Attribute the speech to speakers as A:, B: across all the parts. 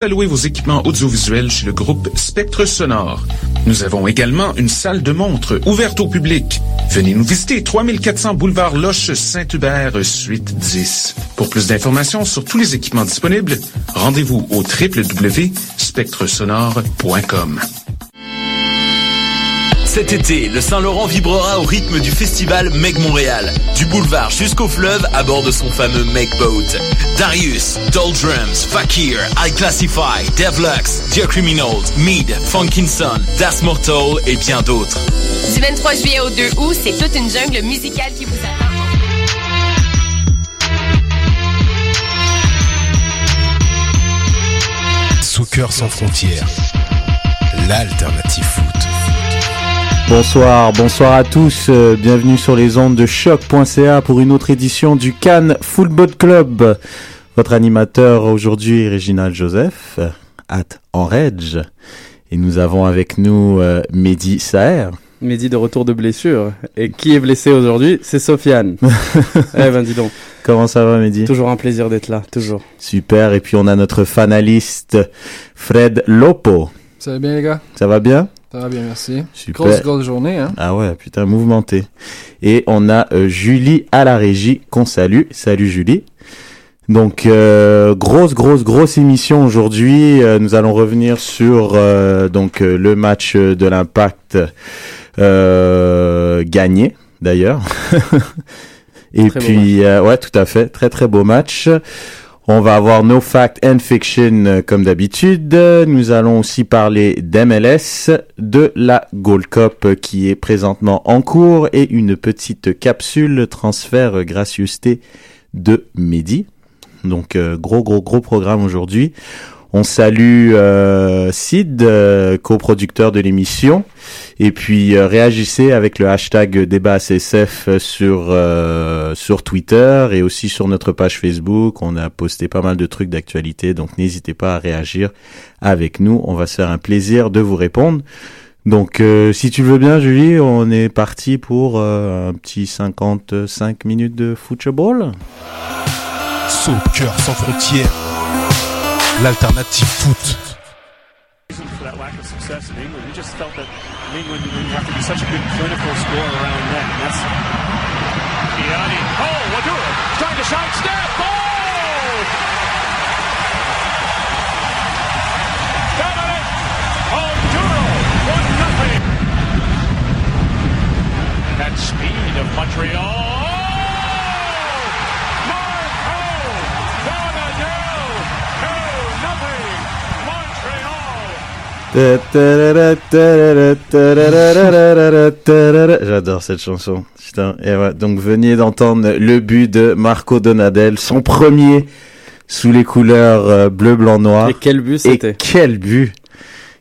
A: Allouez vos équipements audiovisuels chez le groupe Spectre Sonore. Nous avons également une salle de montre ouverte au public. Venez nous visiter 3400 boulevard Loche Saint-Hubert, suite 10. Pour plus d'informations sur tous les équipements disponibles, rendez-vous au www.spectresonore.com.
B: Cet été, le Saint-Laurent vibrera au rythme du festival Meg Montréal. Du boulevard jusqu'au fleuve à bord de son fameux Meg Boat. Darius, Doldrums, Fakir, I Classify, Devlux, Dear Criminals, Mead, Funkinson, Das Mortal et bien d'autres.
C: Du 23 juillet au 2 août, c'est toute une jungle musicale qui vous attend.
D: Soccer sans frontières, l'alternative foot.
E: Bonsoir, bonsoir à tous. euh, bienvenue sur les ondes de choc.ca pour une autre édition du Cannes Football Club. Votre animateur aujourd'hui est Réginald Joseph, at Enredge. Et nous avons avec nous euh, Mehdi Saher.
F: Mehdi de retour de blessure. Et qui est blessé aujourd'hui? C'est Sofiane. eh ben dis donc,
E: Comment ça va Mehdi?
F: Toujours un plaisir d'être là, toujours.
E: Super. Et puis on a notre fanaliste Fred Lopo.
G: Ça va bien les gars?
E: Ça va bien?
G: Ça va bien, merci.
E: Super.
G: Grosse, grosse journée, hein?
E: Ah ouais, putain, mouvementé. Et on a euh, Julie à la régie qu'on salue. Salut Julie. Donc euh, grosse grosse grosse émission aujourd'hui. Euh, nous allons revenir sur euh, donc euh, le match de l'Impact euh, gagné d'ailleurs. Et
F: Très
E: puis euh, ouais, tout à fait, très très beau match. On va avoir No Fact and Fiction euh, comme d'habitude. Nous allons aussi parler d'MLS, de la Gold Cup euh, qui est présentement en cours et une petite capsule transfert euh, gracieuseté de Mehdi. Donc gros gros gros programme aujourd'hui. On salue euh, Sid, euh, coproducteur de l'émission. Et puis euh, réagissez avec le hashtag débat CSF sur euh, sur Twitter et aussi sur notre page Facebook. On a posté pas mal de trucs d'actualité, donc n'hésitez pas à réagir avec nous. On va se faire un plaisir de vous répondre. Donc euh, si tu veux bien, Julie, on est parti pour un petit 55 minutes de football.
D: Soccer sans frontières, l'alternative foot.
H: for that lack of success
E: J'adore cette chanson. Putain. Et ouais, donc venez d'entendre le but de Marco Donadel, son premier sous les couleurs euh, bleu, blanc, noir.
F: Et quel but
E: Et
F: c'était
E: quel but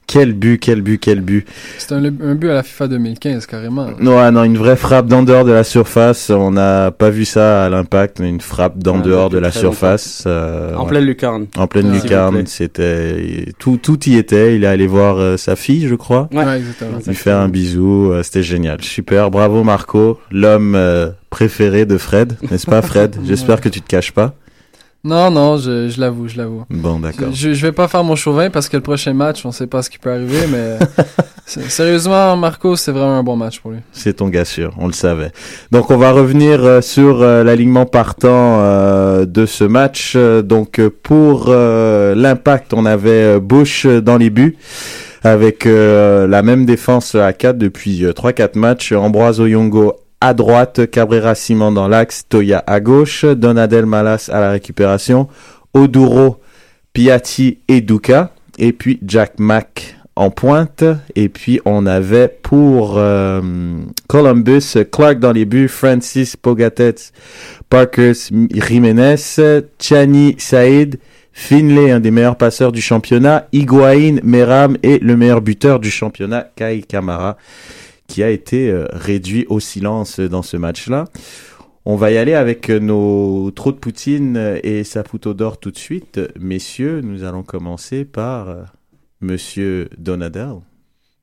E: Quel but, quel but, quel but
G: C'est un, un but à la FIFA 2015, carrément.
E: Non, non, une vraie frappe d'en dehors de la surface. On n'a pas vu ça à l'impact, mais une frappe d'en
F: Ah,
E: dehors de la surface. euh,
F: En
E: ouais.
F: pleine lucarne.
E: En pleine
G: Ah,
E: lucarne, c'était tout, tout y était. Il est allé voir euh, sa fille, je crois,
F: Ouais.
G: Ouais, exactement.
E: lui faire un bisou. euh, c'était génial, super. Bravo Marco, l'homme euh, préféré de Fred, n'est-ce pas Fred? J'espère que tu te caches pas.
G: Non, non, je, je l'avoue, je l'avoue.
E: Bon, d'accord.
G: Je, je vais pas faire mon chauvin parce que le prochain match, on sait pas ce qui peut arriver, mais sérieusement, Marco, c'est vraiment un bon match pour lui.
E: C'est ton gars sûr, on le savait. Donc on va revenir euh, sur euh, l'alignement partant euh, de ce match. Donc pour l'impact, on avait Bush dans les buts avec la même défense à 4 depuis euh, 3-4 matchs. Ambroise Oyongo à droite, Cabrera Simon dans l'axe, Toya à gauche, Donadel Malas à la récupération, Oduro, Piatti et Duka, et puis Jack Mack en pointe. Et puis on avait pour euh, Columbus, Clark dans les buts, Francis Pogatetz, Parker Jiménez, Chani Saïd, Finlay, un des meilleurs passeurs du championnat, Higuain, Meram et le meilleur buteur du championnat, Kai Kamara, qui a été euh, réduit au silence dans ce match-là. On va y aller avec euh, nos trous de poutine et Saputo d'or tout de suite. Messieurs, nous allons commencer par euh, Monsieur Donadel.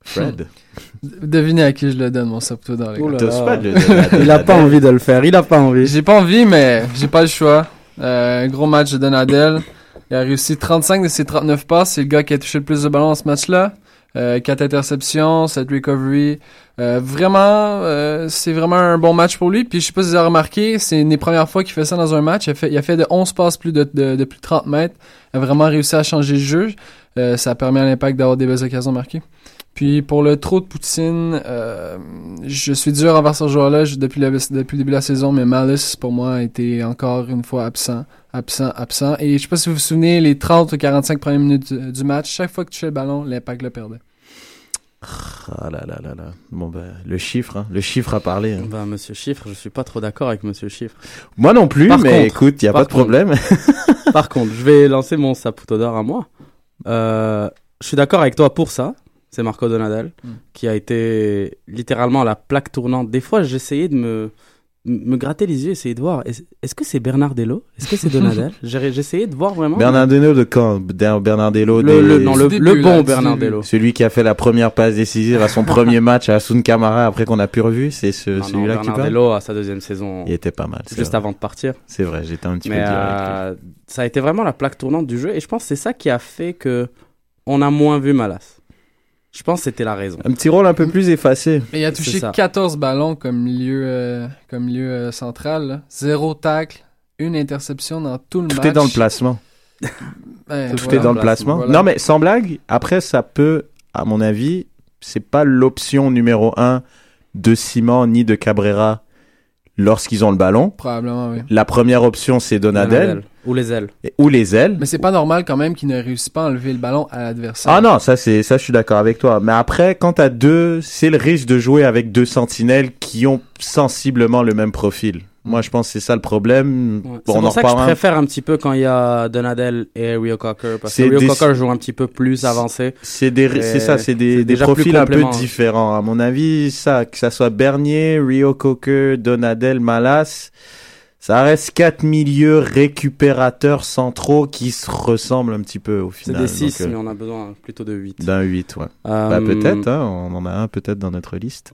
E: Fred.
G: Devinez à qui je le donne, mon
E: donner à
F: Il a pas envie de le faire, il a pas envie.
G: J'ai pas envie, mais j'ai pas le choix. Euh, gros match de Donadel. Il a réussi 35 de ses 39 passes. C'est le gars qui a touché le plus de ballons dans ce match-là. Euh, 4 interceptions, 7 recovery. Euh, vraiment, euh, c'est vraiment un bon match pour lui. Puis je sais pas si vous avez remarqué, c'est une des premières fois qu'il fait ça dans un match. Il a fait, il a fait de 11 passes plus de, de, de plus de 30 mètres. Il a vraiment réussi à changer le jeu. Euh, ça permet à l'impact d'avoir des belles occasions marquées. Puis pour le trop de Poutine, euh, je suis dur envers ce joueur-là depuis, depuis le début de la saison, mais Malice, pour moi, a été encore une fois absent, absent, absent. Et je sais pas si vous vous souvenez, les 30 ou 45 premières minutes du, match, chaque fois que tu fais le ballon, l'impact le perdait.
E: Ah là là là là. Bon ben, le chiffre, hein. le chiffre a parlé. hein.
F: Bah, monsieur Chiffre, je suis pas trop d'accord avec monsieur Chiffre.
E: Moi non plus,
F: Par
E: mais
F: contre,
E: écoute, il y a pas de problème.
F: Par contre, je vais lancer mon Saputo d'or à moi. Euh, je suis d'accord avec toi pour ça. C'est Marco Donadel
G: Mm.
F: qui a été littéralement la plaque tournante. Des fois, j'essayais de me me gratter les yeux, essayer de voir. Est-ce que c'est Bernardello Est-ce que c'est Donadel J'ai- J'essayais de voir vraiment.
E: Bernardino de quand? Ber- Bernardello
F: le,
E: des-
F: le- non, le, bon Bernardello.
E: Celui qui a fait la première passe décisive à son premier match à Asun Kamara après qu'on a pu revu, c'est ce, celui-là qui parle?
F: Bernardello à sa deuxième saison,
E: Il était pas mal. c'est
F: juste
E: vrai.
F: avant de partir.
E: C'est vrai, j'étais un petit
F: Mais
E: peu lui.
F: euh, ça a été vraiment la plaque tournante du jeu et je pense que c'est ça qui a fait que on a moins vu Malas. Je pense que c'était la raison.
E: Un petit rôle un peu plus effacé.
G: Et il a touché
F: ça.
G: 14 ballons comme milieu, euh, comme milieu euh, central. là. Zéro tacle, une interception dans tout le
E: Tout
G: match.
E: est dans le placement.
G: Ouais,
E: Tout
G: voilà.
E: est dans le placement.
G: Voilà.
E: Non, mais sans blague, après, ça peut, à mon avis, c'est pas l'option numéro un de Simon ni de Cabrera lorsqu'ils ont le ballon.
G: Probablement, oui.
E: La première option, c'est Donadel,
F: Ou les ailes.
E: et- ou les ailes.
G: Mais c'est pas normal quand même qu'il ne réussisse pas à enlever le ballon à l'adversaire.
E: Ah non, ça c'est ça je suis d'accord avec toi. Mais après quand t'as deux, c'est le risque de jouer avec deux sentinelles qui ont sensiblement le même profil. Moi je pense que c'est ça le problème.
F: Ouais.
E: Bon,
F: c'est
E: on en
F: pour ça que je préfère un petit peu quand il y a Donadel et Rio Cocker parce que Rio
E: des-
F: Cocker joue un petit peu plus avancé.
E: C'est des, c'est ça, c'est des, des profils un peu
F: hein.
E: différents. À mon avis, ça, que ça soit Bernier, Rio Cocker, Donadel, Malas, ça reste quatre milieux récupérateurs centraux qui se ressemblent un petit peu au
F: C'est
E: final.
F: des 6
E: Donc, euh,
F: mais on a besoin plutôt de 8.
E: D'un 8, ouais.
F: Euh,
E: Bah, peut-être, hein, on en a un peut-être dans notre liste.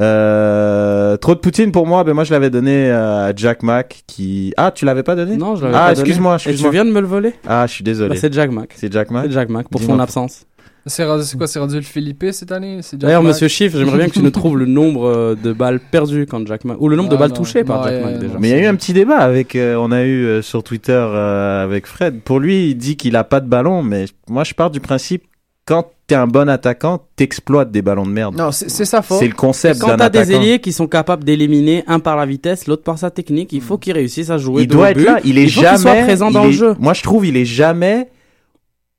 E: Euh, trop de Poutine pour moi, ben moi je l'avais donné à Jack Mack qui... Ah, tu l'avais pas donné?
F: Non, je l'avais
E: Ah,
F: pas donné.
E: excuse-moi,
F: Et tu
E: excuse-moi.
F: viens de me le voler?
E: Ah, je suis désolé.
F: Bah, C'est Jack Mack.
E: c'est Jack Mack
F: C'est Jack Mack pour
E: Dis-moi
F: son absence.
G: C'est quoi, c'est rendu le Philippe cette année?
F: D'ailleurs, monsieur Chiffre, j'aimerais bien que tu nous trouves le nombre euh, de balles perdues quand Jack Mack ou le nombre de
G: Ah,
F: balles
G: non.
F: touchées par
G: Non,
F: Jack
G: ouais,
F: Mack déjà.
E: Mais il y a eu un petit débat avec, euh, on a eu euh, sur Twitter euh, avec Fred. Pour lui, il dit qu'il a pas de ballon, mais moi je pars du principe quand t'es un bon attaquant, t'exploites des ballons de merde.
G: Non, c'est sa faute.
E: C'est le concept
F: Quand
E: d'un
F: t'as
E: attaquant.
F: des ailiers qui sont capables d'éliminer un par la vitesse, l'autre par sa technique, il faut qu'ils réussissent à jouer
E: il doit être
F: but.
E: là. Il est
F: Il faut
E: jamais
F: soit présent
E: il
F: dans le jeu.
E: Moi, je trouve il est jamais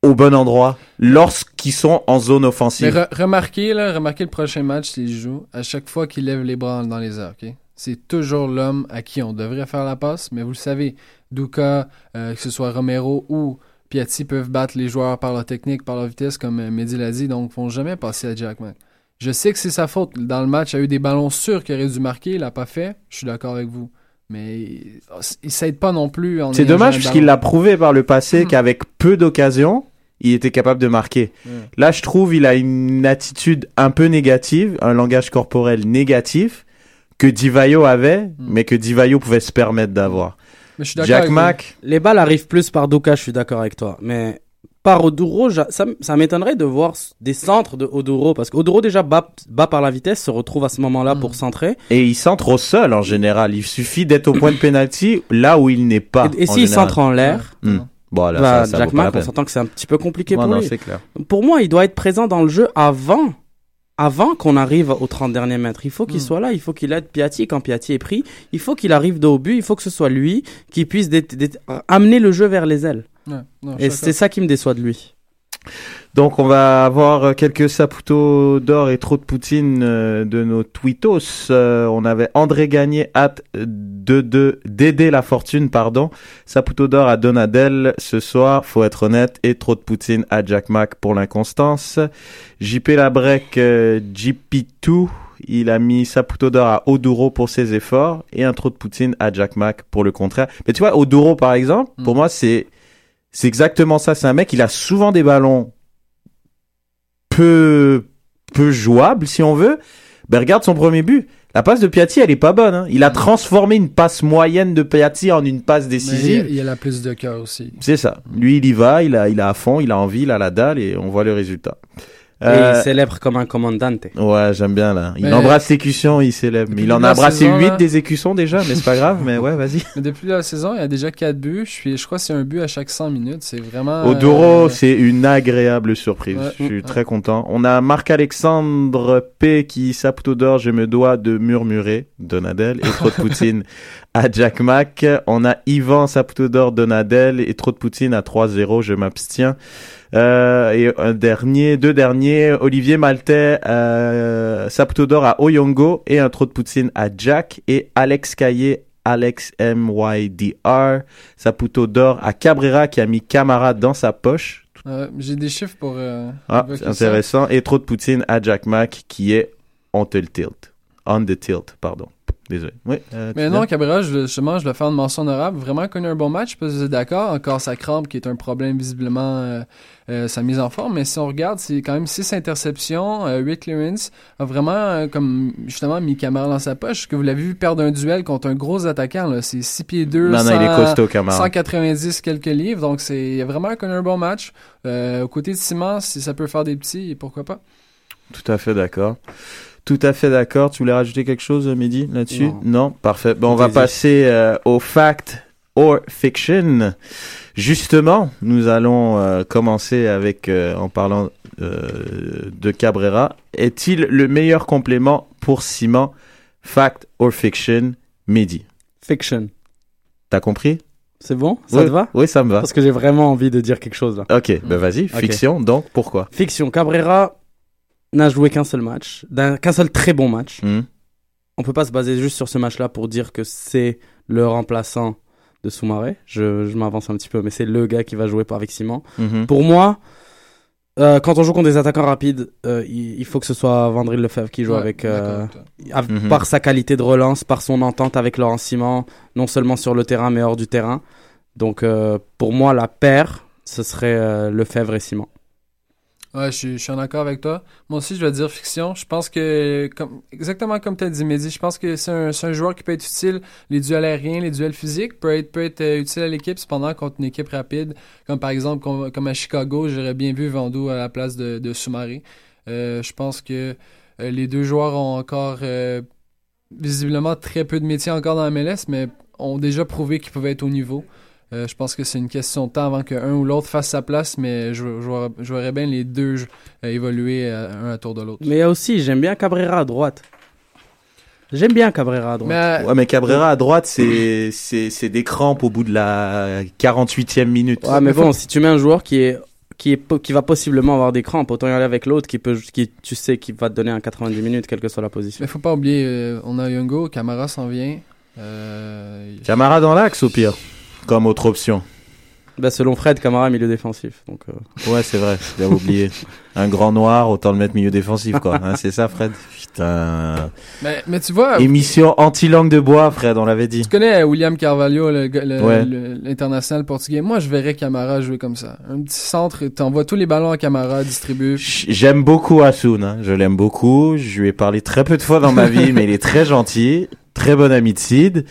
E: au bon endroit lorsqu'ils sont en zone
G: Mais
E: offensive.
G: re- remarquez, là, remarquez le prochain match s'il joue. À chaque fois qu'il lève les bras dans les airs, ok? C'est toujours l'homme à qui on devrait faire la passe, mais vous le savez, Duka, euh, que ce soit Romero ou Piatti peuvent battre les joueurs par leur technique, par leur vitesse, comme euh, Mehdi l'a dit, donc ils vont jamais passer à Jack Mack. Je sais que c'est sa faute. Dans le match, il a eu des ballons sûrs qu'il aurait dû marquer, il l'a pas fait. Je suis d'accord avec vous. Mais il, il s'aide pas non plus.
E: C'est dommage
G: joué un
E: parce qu'il
G: ballon.
E: l'a prouvé par le passé
G: Mhm.
E: qu'avec peu d'occasions, il était capable de marquer.
G: Ouais.
E: Là, je trouve il a une attitude un peu négative, un langage corporel négatif que Divayo avait, mais que Divayo pouvait se permettre d'avoir. Jack. Mack,
F: Les balles arrivent plus par Doka, je suis d'accord avec toi. Mais par Oduro, ça, m'étonnerait de voir des centres de Oduro. Parce qu'Oduro, déjà, bat, bat par la vitesse, se retrouve à ce moment-là
G: Mm.
F: pour centrer.
E: et il centre au sol en général. Il suffit d'être au point de pénalty là où il n'est pas.
F: et et s'il centre en l'air.
E: Bon, là,
F: bah,
E: ça, ça
F: Jack Mack, on s'entend que c'est un petit peu compliqué
E: Ouais,
F: pour
E: non,
F: lui.
E: c'est clair.
F: Pour moi, il doit être présent dans le jeu avant. Avant qu'on arrive aux 30 derniers mètres, il faut qu'il
G: Mm.
F: soit là, il faut qu'il aide Piatti quand Piatti est pris, il faut qu'il arrive de haut but, il faut que ce soit lui qui puisse dé- amener le jeu vers les ailes.
G: Ouais, non,
F: Et c'est ça qui me déçoit de lui.
E: Donc on va avoir euh, quelques saputos d'or et trop de poutine euh, de nos tweetos. Euh, on avait André Gagné at 22 Dédé la fortune pardon. Saputo d'or à Donadel ce soir, faut être honnête et trop de poutine à Jack Mack pour l'inconstance. JP Labrec euh, GP2 il a mis Saputo d'or à Oduro pour ses efforts et un trop de poutine à Jack Mack pour le contraire. Mais tu vois, Oduro par exemple,
G: Mm.
E: pour moi c'est c'est exactement ça. C'est un mec, il a souvent des ballons peu peu jouables si on veut Ben regarde son premier but. La passe de Piatti, elle est pas bonne. hein. Il a transformé une passe moyenne de Piatti en une passe décisive.
G: il, il a plus de cœur aussi.
E: C'est ça. Lui, il y va, il a, il a à fond, il a envie, il a la dalle et on voit le résultat.
F: Et
E: Euh,
F: il célèbre comme un commandante.
E: Ouais, j'aime bien là. Il
G: Mais-
E: embrasse l'écution, il célèbre. Mais il
G: Depuis
E: en a embrassé
G: saison,
E: 8
G: là-
E: des écussons déjà, mais c'est pas grave. Mais ouais, vas-y.
G: Depuis la saison, il y a déjà 4 buts. Je, suis, je crois que c'est un but à chaque 100 minutes. C'est vraiment.
E: Odoro,
G: euh,
E: c'est une agréable surprise.
G: Ouais.
E: Je suis
G: Ouais.
E: très content. On a Marc-Alexandre P qui Saputo d'or, je me dois de murmurer, Donadel, et trop de Poutine à Jack Mac. On a Yvan Saputo d'or, Donadel, et trop de Poutine à 3-0, je m'abstiens. Euh, et un dernier, deux derniers, Olivier Maltais, euh, Saputo d'or à Oyongo, et un trop de Poutine à Jack, et Alex Caillé Alex MYDR, Saputo d'or à Cabrera qui a mis Camara dans sa poche.
G: euh, J'ai des chiffres pour. euh,
E: Ah, c'est
G: ça.
E: intéressant. Et trop de Poutine à Jack Mack qui est on the tilt. On the tilt, pardon. Désolé. Oui, euh,
G: Mais non? Cabrera, je, justement, je le fais en mention honorable. Vraiment connu un bon match. Je vous êtes d'accord. Encore sa crampe qui est un problème visiblement, euh, euh, sa mise en forme. Mais si on regarde, c'est quand même 6 interceptions, euh, 8 clearance. A vraiment, euh, comme justement, mis Camara dans sa poche. Que vous l'avez vu perdre un duel contre un gros attaquant. là. C'est 6 pieds 2.
E: Non, non, il est costaud, Camara.
G: 190 quelques livres. Donc, c'est il a vraiment connu un bon match. Euh, aux côtés de Simon, si ça peut faire des petits, pourquoi pas.
E: Tout à fait d'accord. Tout à fait d'accord. Tu voulais rajouter quelque chose, Mehdi, là-dessus?
F: Non.
E: Parfait. Bon, on va passer euh, au fact or fiction. Justement, nous allons euh, commencer avec, euh, en parlant euh, de Cabrera. Est-il le meilleur complément pour Simon? Fact or fiction, Mehdi
F: Fiction.
E: T'as compris?
F: C'est bon? Ça
E: oui,
F: te va?
E: Oui, ça me va.
F: Parce que j'ai vraiment envie de dire quelque chose là.
E: Ok, ben vas-y. Fiction, donc pourquoi?
F: Fiction. Cabrera n'a joué qu'un seul match, d'un- qu'un seul très bon match.
E: Hmm.
F: On peut pas se baser juste sur ce match-là pour dire que c'est le remplaçant de Soumaré. Je, je m'avance un petit peu, mais c'est le gars qui va jouer avec Simon.
E: Mhm.
F: Pour moi, euh, quand on joue contre des attaquants rapides, euh, il, il faut que ce soit Vandril Lefebvre qui joue
G: Ouais,
F: avec, euh, av-
E: Mhm.
F: par sa qualité de relance, par son entente avec Laurent Simon, non seulement sur le terrain mais hors du terrain. Donc euh, pour moi, la paire, ce serait euh, Lefebvre et Simon.
G: Ouais, je suis, je suis en accord avec toi. Moi aussi, je vais dire fiction. Je pense que, comme, exactement comme tu as dit, Mehdi, je pense que c'est un, un joueur qui peut être utile. Les duels aériens, les duels physiques, peut être, peut être euh, utile à l'équipe, cependant, contre une équipe rapide. Comme par exemple, comme, comme à Chicago, j'aurais bien vu Vando à la place de, de Soumaré. Euh, je pense que euh, les deux joueurs ont encore euh, visiblement très peu de métier encore dans la MLS, mais ont déjà prouvé qu'ils pouvaient être au niveau. Euh, je pense que c'est une question de temps avant qu'un ou l'autre fasse sa place, mais je, je, vois- je verrais bien les deux euh, évoluer euh, un à tour de l'autre.
F: Mais il y a aussi, j'aime bien Cabrera à droite. J'aime bien Cabrera à droite.
G: Mais,
E: Ouais, mais Cabrera à droite, c'est c'est c'est des crampes au bout de la 48e minute.
F: Ouais, mais bon, si tu mets un joueur qui est qui est qui va possiblement avoir des crampes, autant y aller avec l'autre qui peut qui tu sais qui va te donner un 90 minutes quelle que soit la position.
G: mais faut pas oublier, euh, on a Youngo, Camara s'en vient. Euh,
E: Camara dans l'axe au pire, comme autre option.
F: Bah, selon Fred, Camara milieu défensif. Donc euh,
E: Ouais, c'est vrai, j'avais oublié. Un grand noir, autant le mettre milieu défensif, quoi. Hein, c'est ça, Fred? Putain.
G: mais, mais tu vois,
E: Émission anti-langue de bois, Fred, on l'avait dit.
G: tu connais William Carvalho,
E: Ouais.
G: l'international portugais? Moi, je verrais Camara jouer comme ça. Un petit centre, t'envoies tous les ballons à Camara, distribué.
E: J- J'aime beaucoup Asun, hein. je l'aime beaucoup. Je lui ai parlé très peu de fois dans ma vie, mais il est très gentil, très bon ami de Sid.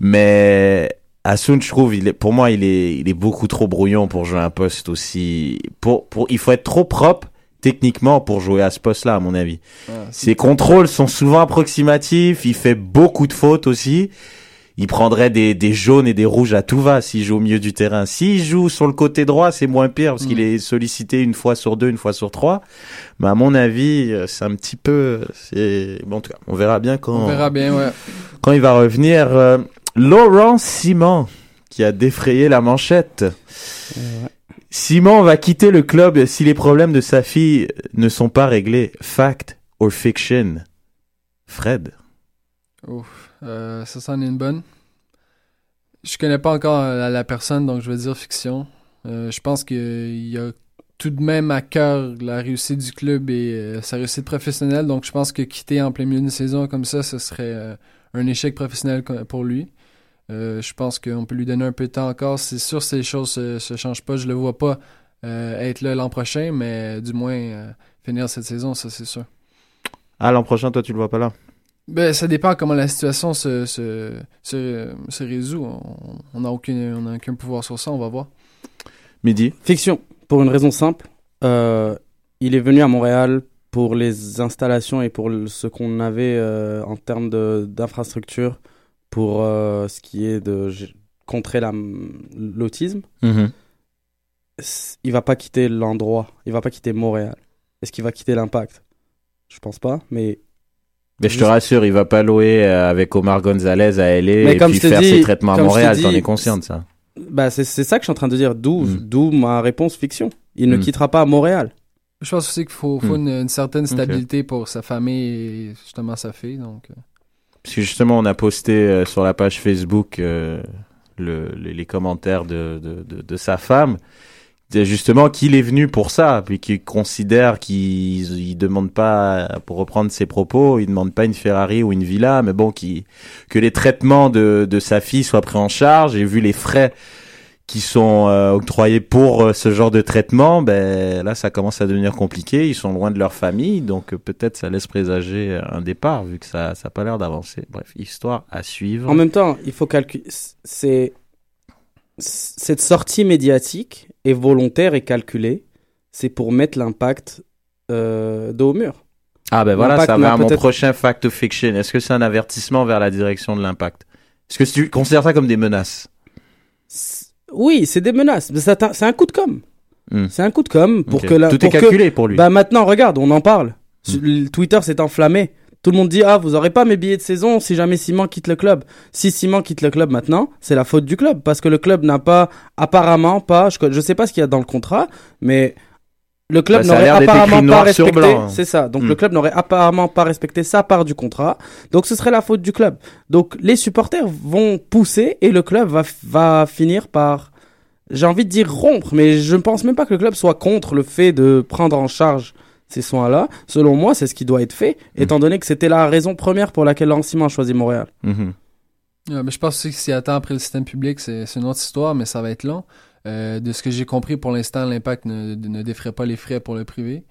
E: Mais Asun, je trouve, il est, pour moi, il est, il est beaucoup trop brouillon pour jouer un poste aussi. Pour, pour, il faut être trop propre techniquement pour jouer à ce poste-là, à mon avis.
G: Ah,
E: Ses contrôles sont souvent approximatifs. Il fait beaucoup de fautes aussi. Il prendrait des, des jaunes et des rouges à tout va s'il joue au milieu du terrain. S'il joue sur le côté droit, c'est moins pire parce qu'il
G: Mm.
E: est sollicité une fois sur deux, une fois sur trois. Mais à mon avis, euh, c'est un petit peu, c'est, bon, en tout cas, on verra bien quand,
G: On verra bien, ouais.
E: quand il va revenir. Euh, Laurent Simon, qui a défrayé la manchette. Simon va quitter le club si les problèmes de sa fille ne sont pas réglés. Fact or fiction? Fred?
G: Ouf, euh, ça c'en est une bonne. Je connais pas encore la, personne, donc je vais dire fiction. Euh, je pense qu'il a tout de même à cœur la réussite du club et euh, sa réussite professionnelle, donc je pense que quitter en plein milieu d'une saison comme ça, ce serait euh, un échec professionnel pour lui. Euh, je pense qu'on peut lui donner un peu de temps encore. C'est sûr si les choses se, se changent pas, je le vois pas euh, être là l'an prochain, mais du moins euh, finir cette saison, ça c'est sûr.
E: Ah, l'an prochain, toi, tu le vois pas là?
G: Ben, ça dépend comment la situation se, se, se, se résout. On- On n'a aucun, on a aucun pouvoir sur ça, on va voir.
E: Midi
F: Fiction, pour une raison simple. Euh, il est venu à Montréal pour les installations et pour ce qu'on avait euh, en termes de- d'infrastructure pour euh, ce qui est de contrer la- l'autisme.
E: Mhm.
F: S- Il va pas quitter l'endroit, il va pas quitter Montréal. Est-ce qu'il va quitter l'impact? Je pense pas, mais
E: Mais je te rassure, il va pas louer euh, avec Omar Gonzalez à LA
F: Mais
E: et
F: comme
E: puis faire
F: dis-
E: ses traitements à Montréal. T'en es conscient de ça
F: bah, c'est c'est ça que je suis en train de dire. D'où
E: Mm.
F: d'où ma réponse fiction. Il ne
E: Mm.
F: quittera pas Montréal.
G: Je pense aussi qu'il faut, faut une, une certaine stabilité pour sa famille et justement sa fille. Donc, euh.
E: Parce que justement, on a posté euh, sur la page Facebook euh, le, les, les commentaires de, de, de, de sa femme. Justement, qu'il est venu pour ça, puis qu'il considère qu'il il demande pas, pour reprendre ses propos, il demande pas une Ferrari ou une villa, mais bon, qui que les traitements de, de sa fille soient pris en charge. Et vu les frais qui sont euh, octroyés pour euh, ce genre de traitement, ben là, ça commence à devenir compliqué. Ils sont loin de leur famille, donc euh, peut-être ça laisse présager un départ, vu que ça, ça a pas l'air d'avancer. Bref, histoire à suivre.
F: En même temps, il faut calculer. C'est cette sortie médiatique est volontaire et calculée. C'est pour mettre l'impact dos au mur.
E: Ah ben voilà, ça va à mon prochain fact fiction. Est-ce que c'est un avertissement vers la direction de l'impact? Est-ce que tu considères ça comme des menaces?
F: Oui, c'est des menaces. C'est un- coup de com.
E: Hmm.
F: C'est un coup de com pour que la,
E: Tout est
F: pour que-
E: calculé pour lui.
F: Bah maintenant, regarde, on en parle. Le Twitter s'est enflammé. Tout le monde dit ah vous aurez pas mes billets de saison si jamais Simon quitte le club. Si Simon quitte le club maintenant, c'est la faute du club parce que le club n'a pas apparemment pas je, je sais pas ce qu'il y a dans le contrat mais le club
E: Bah,
F: n'aurait apparemment pas respecté c'est ça. Donc
E: Hmm.
F: le club n'aurait apparemment pas respecté sa part du contrat. Donc ce serait la faute du club. Donc les supporters vont pousser et le club va va finir par j'ai envie de dire rompre, mais je ne pense même pas que le club soit contre le fait de prendre en charge ces soins-là. Selon moi, c'est ce qui doit être fait, étant donné que c'était la raison première pour laquelle Simon a choisi Montréal.
E: Mhm.
G: Ouais, mais je pense aussi que s'il attend après le système public, c'est c'est une autre histoire, mais ça va être long. Euh, de ce que j'ai compris pour l'instant, l'impact ne, ne défrait pas les frais pour le privé.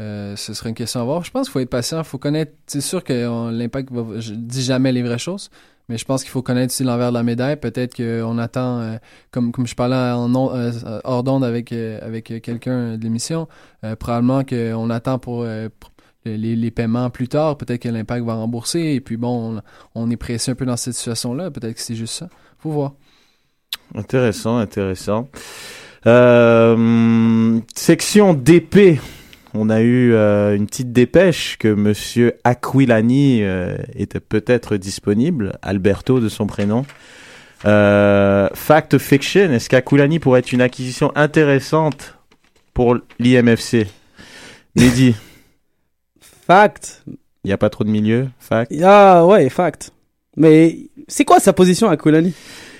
G: Euh, ce serait une question à voir. Je pense qu'il faut être patient, il faut connaître. C'est sûr que l'impact va. Je dis jamais les vraies choses, mais je pense qu'il faut connaître aussi l'envers de la médaille. Peut-être qu'on attend, euh, comme, comme je parlais en on- hors d'onde avec, avec quelqu'un de l'émission, probablement qu'on attend pour. pour les, les paiements plus tard, peut-être que l'impact va rembourser, et puis bon, on, on est pressé un peu dans cette situation-là. Peut-être que c'est juste ça. Faut voir.
E: Intéressant, intéressant. Euh, section DP. On a eu euh, une petite dépêche que Monsieur Aquilani euh, était peut-être disponible, Alberto de son prénom. Fact fiction, est-ce qu'Aquilani pourrait être une acquisition intéressante pour l'IMFC Mehdi,
F: Fact.
E: il n'y a pas trop de milieu Fact
F: Ah ouais, fact. Mais c'est quoi sa position à Koulani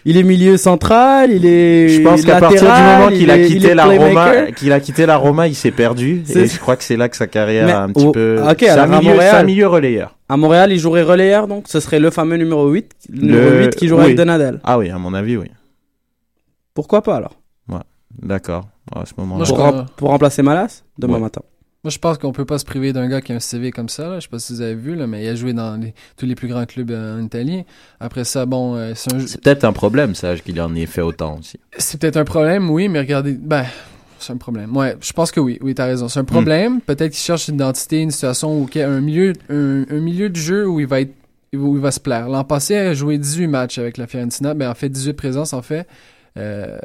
F: Il est milieu central, il est
E: Je pense qu'à partir du moment
F: il
E: qu'il a quitté la. Roma, qu'il a quitté la Roma, il s'est perdu. Et je crois que c'est là que sa carrière
F: Mais
E: a un petit peu.
F: ok,
E: c'est un milieu,
F: Montréal-
E: c'est un milieu relayeur.
F: À Montréal, il jouerait relayeur, donc ce serait le fameux numéro 8, le numéro
E: Le-
F: 8 qui jouerait
E: oui.
F: avec Donadel.
E: Ah oui, à mon avis, oui.
F: Pourquoi pas alors?
E: D'accord. À ce moment-là.
F: Pour,
G: crois-
F: rem- pour remplacer Malas? Demain
E: Ouais.
F: matin.
G: Moi, je pense qu'on peut pas se priver d'un gars qui a un CV comme ça. Là. Je sais pas si vous avez vu, là, mais il a joué dans les- tous les plus grands clubs euh, en Italie. Après ça, bon, euh, c'est un-
E: C'est peut-être un problème, ça, qu'il en ait fait autant aussi.
G: c'est peut-être un problème, oui, mais regardez, ben, c'est un problème. Ouais, je pense que oui, oui, t'as raison. C'est un problème. Peut-être qu'il cherche une identité, une situation où il y a un milieu, un, un milieu de jeu où il va être, où il va se plaire. L'an passé, il a joué 18 matchs avec la Fiorentina, ben en fait 18 présences en fait. Euh,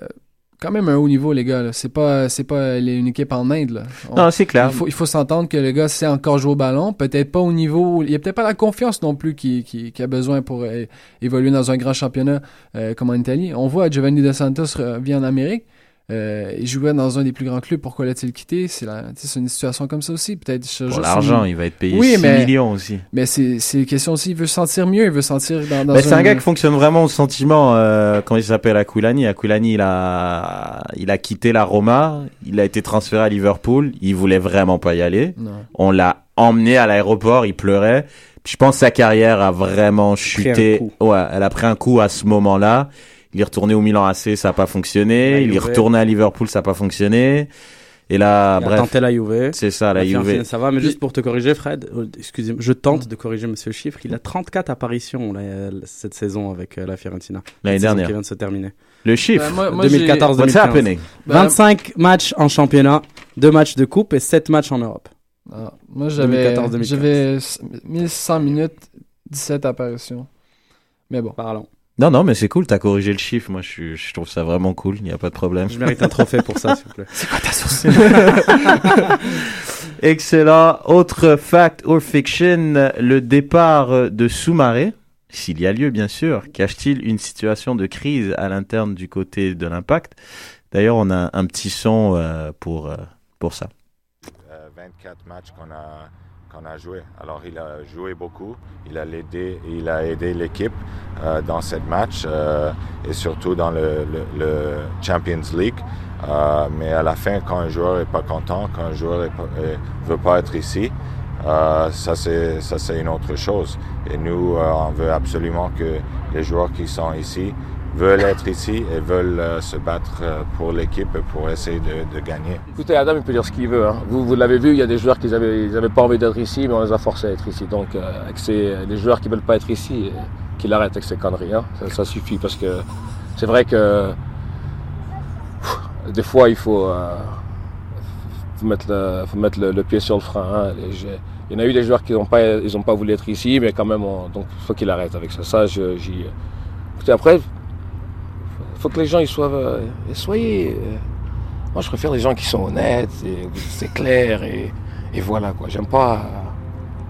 G: quand même un haut niveau les gars. là. C'est pas, c'est pas une équipe en Inde là. On-
E: Non, c'est clair.
G: il faut, il faut s'entendre que le gars sait encore jouer au ballon, peut-être pas au niveau, il y a peut-être pas la confiance non plus qu'il qui, qui a besoin pour euh, évoluer dans un grand championnat euh, comme en Italie. On voit Giovanni Dos Santos revient en Amérique, euh, il jouait dans un des plus grands clubs, pourquoi l'a-t-il quitté C'est la- tu sais, c'est une situation comme ça aussi, peut-être. je-
E: Pour l'argent, il va être payé
G: Oui,
E: 6
G: mais-
E: millions aussi.
G: Mais c'est c'est une question aussi, il veut se sentir mieux, il veut se sentir dans, dans
E: Ben, c'est un gars qui fonctionne vraiment au sentiment. Euh, comment il s'appelle Aquilani Aquilani, il a, il a quitté la Roma, il a été transféré à Liverpool. Il voulait vraiment pas y aller.
G: Non.
E: On l'a emmené à l'aéroport, il pleurait. Puis je pense que sa carrière a vraiment chuté. Ouais, elle a pris un coup à ce moment-là. Il est retourné au Milan AC, ça n'a pas fonctionné.
F: La
E: Il est retourné à Liverpool, ça n'a pas fonctionné. Et là,
F: Il a
E: bref,
F: tenté la Juve.
E: c'est ça, la Juve.
F: Ça va, mais juste pour te corriger, Fred, euh, excusez-moi, je tente de corriger Monsieur Chiffre. Il a 34 apparitions là, euh, cette saison avec euh, la Fiorentina.
E: L'année dernière.
F: Qui vient de se terminer.
E: Le chiffre.
G: Ben, moi, moi, j'ai-
F: 2014
E: What's
F: 2015.
E: happening?
G: ben,
F: 25 matchs en championnat, 2 matchs de coupe et 7 matchs en Europe.
G: ah, moi, j'avais
F: 2014-2015.
G: j'avais 1100 minutes, 17 apparitions. Mais bon.
F: Parlons.
E: Non, non, mais c'est cool, t'as corrigé le chiffre. Moi, je, trouve ça vraiment cool. Il n'y a pas de problème.
F: Je mérite un trophée pour ça, s'il vous plaît.
E: Excellent. Autre fact or fiction, le départ de Soumaré, s'il y a lieu bien sûr, cache-t-il une situation de crise à l'interne du côté de l'impact? D'ailleurs, on a un petit son euh, pour, euh, pour ça.
I: euh, 24 matchs qu'on a, qu'on a joué. Alors, il a joué beaucoup. Il a aidé, il a aidé l'équipe euh, dans cette match euh, et surtout dans le, Champions League. Euh, mais à la fin, quand un joueur est pas content, quand un joueur est- veut pas être ici, ça c'est ça c'est une autre chose. Et nous, on veut absolument que les joueurs qui sont ici veulent être ici et veulent euh, se battre euh, pour l'équipe pour essayer de, gagner.
J: Écoutez, Adam, il peut dire ce qu'il veut. hein. Vous, l'avez vu, il y a des joueurs qui n'avaient pas envie d'être ici, mais on les a forcés à être ici. Donc, euh, avec ces, les joueurs qui veulent pas être ici, euh, qu'ils arrêtent avec ces conneries. hein. Ça, suffit parce que c'est vrai que des fois, il faut, mettre, le, pied sur le frein. hein. Il y en a eu des joueurs qui n'ont pas, voulu être ici, mais quand même, on- donc il faut qu'ils arrêtent avec ça. Ça, je- j'y. Écoutez, après, faut que les gens ils soient, euh, soyez. euh, moi, je préfère les gens qui sont honnêtes, c'est clair, et, et voilà, quoi. J'aime pas.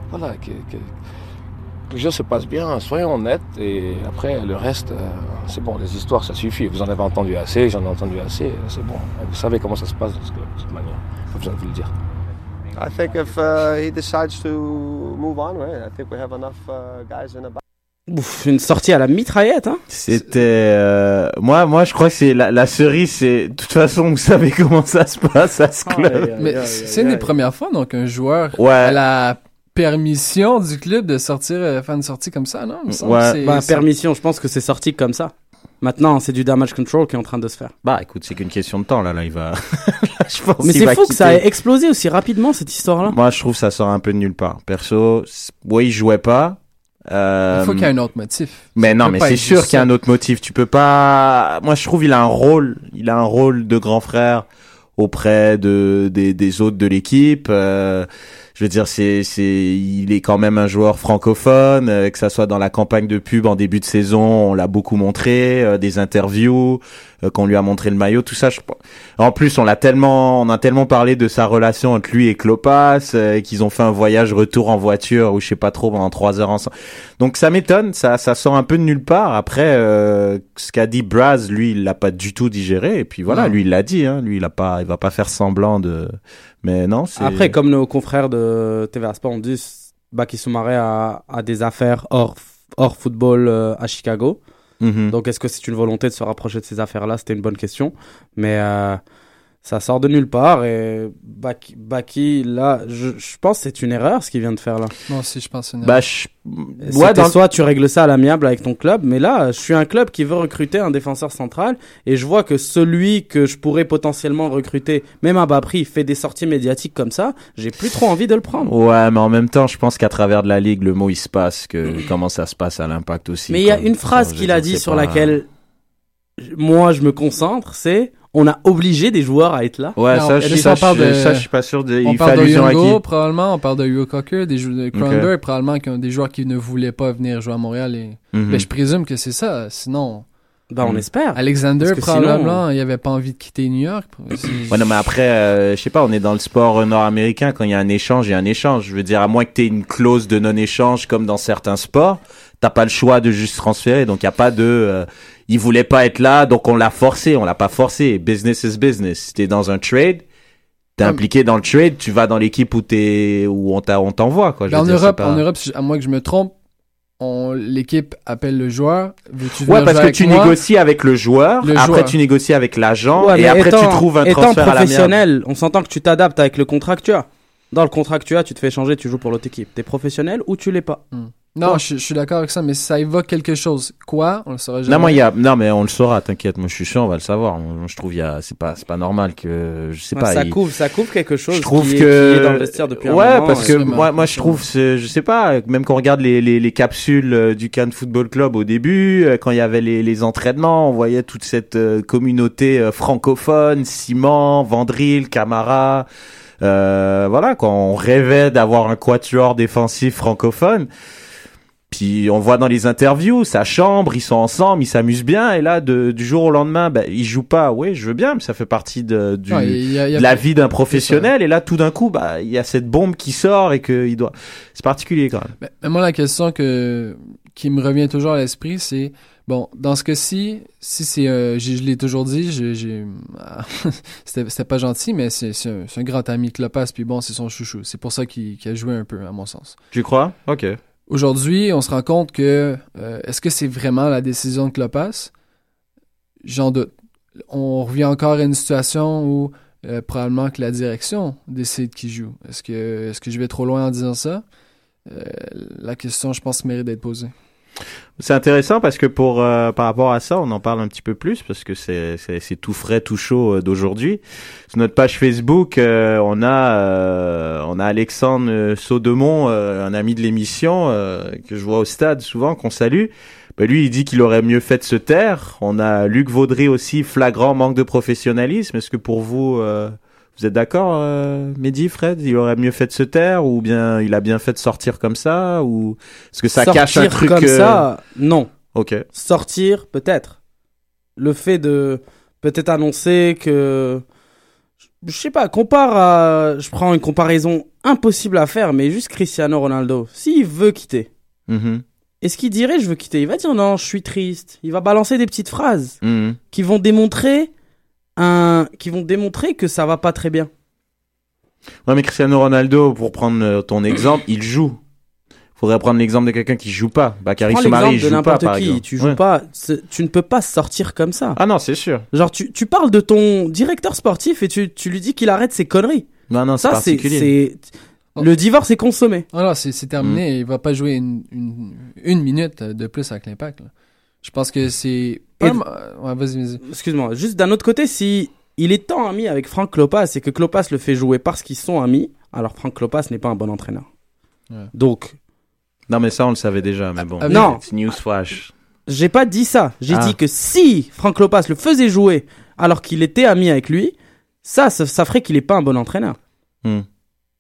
J: voilà, que, que- que les gens se passent bien, soyons honnêtes, et après, le reste, euh, c'est bon, les histoires, ça suffit. Vous en avez entendu assez, j'en ai entendu assez, c'est bon. Vous savez comment ça se passe de toute manière. Pas besoin de vous le dire.
K: I think if uh, he decides to move on, right, I think we have enough uh, guys in the.
F: Ouf, une sortie à la mitraillette, hein
E: C'était euh, moi, moi, je crois que c'est la, la cerise. C'est de toute façon, vous savez comment ça se passe à ce club.
G: Mais c'est une des premières fois, donc, un joueur
E: Ouais.
G: a la permission du club de sortir, euh, faire une sortie comme ça, non? C'est-
F: Bah,
G: c'est-
F: permission, je pense que c'est sorti comme ça. Maintenant, c'est du damage control qui est en train de se faire.
E: Bah, écoute, c'est qu'une question de temps là. Là, il va. je pense
F: Mais c'est
E: va
F: fou que ça ait explosé aussi rapidement, cette histoire-là.
E: Moi, je trouve que ça sort un peu de nulle part. Perso, oui, il jouait pas. Euh,
G: Il faut qu'il y ait un autre motif.
E: Mais
G: Ça
E: non, mais c'est sûr qu'il y a un autre motif. Tu peux pas. Moi, je trouve il a un rôle. Il a un rôle de grand frère auprès de des, des autres de l'équipe. Euh, je veux dire, c'est c'est il est quand même un joueur francophone. euh, que ça soit dans la campagne de pub en début de saison, on l'a beaucoup montré. euh, des interviews euh, qu'on lui a montré le maillot, tout ça. Je... En plus, on l'a tellement, on a tellement parlé de sa relation entre lui et Klopas, euh, qu'ils ont fait un voyage retour en voiture ou je sais pas trop pendant trois heures ensemble. Donc ça m'étonne, ça, ça sort un peu de nulle part. Après, euh, ce qu'a dit Braz, lui, il l'a pas du tout digéré. Et puis voilà,
F: Non.
E: lui, il l'a dit. Hein, lui, il a pas, il va pas faire semblant de. Mais non, c'est.
F: Après, comme nos confrères de TVA Sport ont dit, Baki Soumaré a, a des affaires hors, hors football euh, à Chicago.
E: Mhm.
F: Donc, est-ce que c'est une volonté de se rapprocher de ces affaires-là? C'était une bonne question. Mais euh, ça sort de nulle part. Et Baki, Baki là, je, je pense que c'est une erreur ce qu'il vient de faire là.
G: Moi aussi, je pense que c'est une
E: Bah,
G: erreur.
E: je...
F: C'était
E: ouais, dans
F: soit tu règles ça à l'amiable avec ton club, mais là, je suis un club qui veut recruter un défenseur central et je vois que celui que je pourrais potentiellement recruter, même à bas prix, fait des sorties médiatiques comme ça, j'ai plus trop envie de le prendre.
E: Ouais, mais en même temps, je pense qu'à travers de la ligue, le mot il se passe, que comment ça se passe à l'impact aussi.
F: Mais il y a une phrase
E: je
F: qu'il a dit sur
E: pas-
F: laquelle moi je me concentre, c'est on a obligé des joueurs à être là.
E: Ouais,
G: Non,
E: ça, je, ça, je-
G: de-
E: ça, je suis pas sûr de.
G: On
E: il fait
G: parle de Hugo,
E: qui
G: probablement. On parle de Hugo Cocker, des, jou- de Cronenberg, probablement, qui ont des joueurs qui ne voulaient pas venir jouer à Montréal. Et...
E: Mhm.
G: Ben, je présume que c'est ça. Sinon,
F: Bah on
E: Mm.
F: espère.
G: Alexander,
F: que sinon-
G: probablement, il avait pas envie de quitter New York.
E: Ouais, non, mais après, euh, je sais pas, on est dans le sport nord-américain. Quand il y a un échange, il y a un échange. Je veux dire, à moins que tu aies une clause de non-échange comme dans certains sports, t'as pas le choix de juste transférer. Donc, il y a pas de. euh, il voulait pas être là, donc on l'a forcé. On l'a pas forcé. Business is business. Si t'es dans un trade, t'es
G: Ah,
E: impliqué dans le trade, tu vas dans l'équipe où t'es, où on t'a- on t'envoie, quoi. Je
G: Ben, en,
E: dire,
G: Europe,
E: pas-
G: en Europe, à moins que je me trompe, on- l'équipe appelle le joueur. Veux-tu
E: Ouais, parce que tu
G: moi?
E: négocies avec le joueur,
G: Le
E: après
G: joueur.
E: tu négocies avec l'agent,
F: Ouais,
E: et après
F: étant-
E: tu trouves un
F: étant
E: transfert à l'amiable.
F: professionnel, on s'entend que tu t'adaptes avec le tu as. Dans le tu as, tu te fais changer, tu joues pour l'autre équipe. T'es professionnel ou tu l'es pas.
G: Hmm. Non, je, je suis d'accord avec ça, mais ça évoque quelque chose. Quoi? On le saura jamais.
E: Non, moi, il y a, non, mais on le saura, t'inquiète. Moi, je suis sûr, on va le savoir. Moi, je trouve, il y a, c'est pas, c'est pas normal que, je sais
F: Ouais,
E: pas.
F: ça
E: il-
F: couvre, ça couvre quelque chose.
E: je trouve
F: qui est-
E: que
F: qui est dans le vestiaire depuis un
E: ouais
F: moment,
E: parce que moi moi je trouve je sais pas même quand on regarde les les, les capsules euh, du Cannes Football Club au début euh, quand il y avait les les entraînements on voyait toute cette euh, communauté euh, francophone Simon Vandril Camara euh, voilà quand on rêvait d'avoir un quatuor défensif francophone puis on voit dans les interviews, sa chambre, ils sont ensemble, ils s'amusent bien, et là, de, du jour au lendemain, ben, ils jouent pas. Oui, je veux bien, mais ça fait partie de, du,
G: Ouais, il y a- il y a-
E: de la vie d'un professionnel. Et là, tout d'un coup, bah, il y a cette bombe qui sort et que il doit. C'est particulier quand même.
G: Mais, moi, la question que, qui me revient toujours à l'esprit, c'est, bon, dans ce cas-ci, si c'est, euh, je l'ai toujours dit, j'ai, c'était, pas gentil, mais c'est, un, un grand ami que Lopez, puis bon, c'est son chouchou. C'est pour ça qu'il, qu'il a joué un peu, à mon sens.
E: Tu crois? Ok.
G: Aujourd'hui, on se rend compte que, euh, est-ce que c'est vraiment la décision de Klopas? J'en doute. On revient encore à une situation où euh, probablement que la direction décide qui joue. Est-ce que, est-ce que je vais trop loin en disant ça? Euh, la question, je pense, mérite d'être posée.
E: C'est intéressant parce que pour euh, par rapport à ça, on en parle un petit peu plus parce que c'est c'est tout frais, tout chaud euh, d'aujourd'hui. Sur notre page Facebook, euh, on a euh, on a Alexandre euh, Saudemont, un ami de l'émission que je vois au stade souvent, qu'on salue. Ben, lui, il dit qu'il aurait mieux fait de se taire. On a Luc Vaudry aussi, flagrant manque de professionnalisme. Est-ce que pour vous, vous êtes d'accord, euh, Mehdi, Fred? Il aurait mieux fait de se taire ou bien il a bien fait de sortir comme ça ou est-ce que ça cache un truc
F: comme
E: euh,
F: ça, non.
E: Ok.
F: Sortir, peut-être. Le fait de peut-être annoncer que. Je sais pas, compare à. Je prends une comparaison impossible à faire, mais juste Cristiano Ronaldo. S'il veut quitter,
E: Mhm.
F: est-ce qu'il dirait je veux quitter? Il va dire non, je suis triste. Il va balancer des petites phrases
E: Mhm.
F: qui vont démontrer un. qui vont démontrer que ça va pas très bien.
E: Ouais, mais Cristiano Ronaldo, pour prendre euh, ton exemple, il joue. Faudrait prendre l'exemple de quelqu'un qui joue pas. Bakary Soumari, il joue pas,
F: n'importe
E: par
F: qui.
E: exemple.
F: Tu joues
E: Ouais.
F: pas. Tu ne peux pas sortir comme ça.
E: Ah non, c'est sûr.
F: Genre, tu, tu parles de ton directeur sportif et tu, tu lui dis qu'il arrête ses conneries.
E: Non, non, c'est
F: Ça, c'est.
E: particulier.
F: c'est- Le divorce est consommé.
G: Ah non, c'est c'est terminé.
E: Mm.
G: Il va pas jouer une, une, une minute de plus avec l'impact. Je pense que c'est. pas
F: Et-
G: m- Ouais, vas-y, vas-y.
F: Excuse-moi. Juste d'un autre côté, si il est tant ami avec Franck Klopas et que Klopas le fait jouer parce qu'ils sont amis, alors Franck Klopas n'est pas un bon entraîneur.
G: Ouais.
F: Donc,
E: Non, mais ça, on le savait déjà, mais bon.
F: Ah, non.
E: C'est newsflash.
F: j'ai pas dit ça. J'ai
E: Ah.
F: dit que si Franck Klopas le faisait jouer alors qu'il était ami avec lui, ça, ça, ça ferait qu'il est pas un bon entraîneur.
E: Hmm.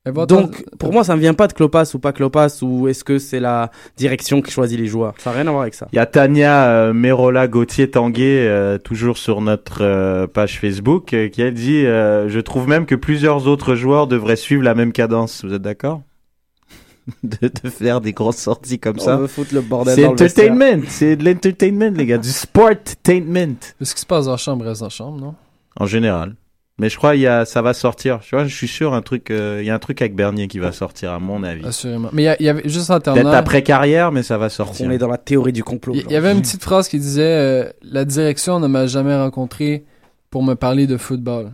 G: Bon,
F: Donc, pour moi, ça ne vient pas de Klopas ou pas Klopas ou est-ce que c'est la direction qui choisit les joueurs? Ça n'a rien à voir avec ça.
E: Il y a Tania euh, Merola Gauthier Tanguay, euh, toujours sur notre euh, page Facebook, euh, qui a dit euh, Je trouve même que plusieurs autres joueurs devraient suivre la même cadence. Vous êtes d'accord? De, de faire des grosses sorties comme
F: On
E: ça.
F: veut foutre le bordel
E: C'est
F: dans le vestiaire.
E: entertainment, c'est de l'entertainment, les gars, du sportainment.
G: Ce qui se passe en chambre reste en chambre, non?
E: En général. Mais je crois il y a, ça va sortir. Tu vois, je suis sûr un truc, euh, il y a un truc avec Bernier qui va sortir à mon avis.
G: Assurément. Mais il y a- il y, avait juste en
E: Peut-être après carrière, mais ça va sortir.
F: On est dans la théorie du complot.
G: Il y, il y avait une petite phrase qui disait euh, La direction ne m'a jamais rencontré pour me parler de football.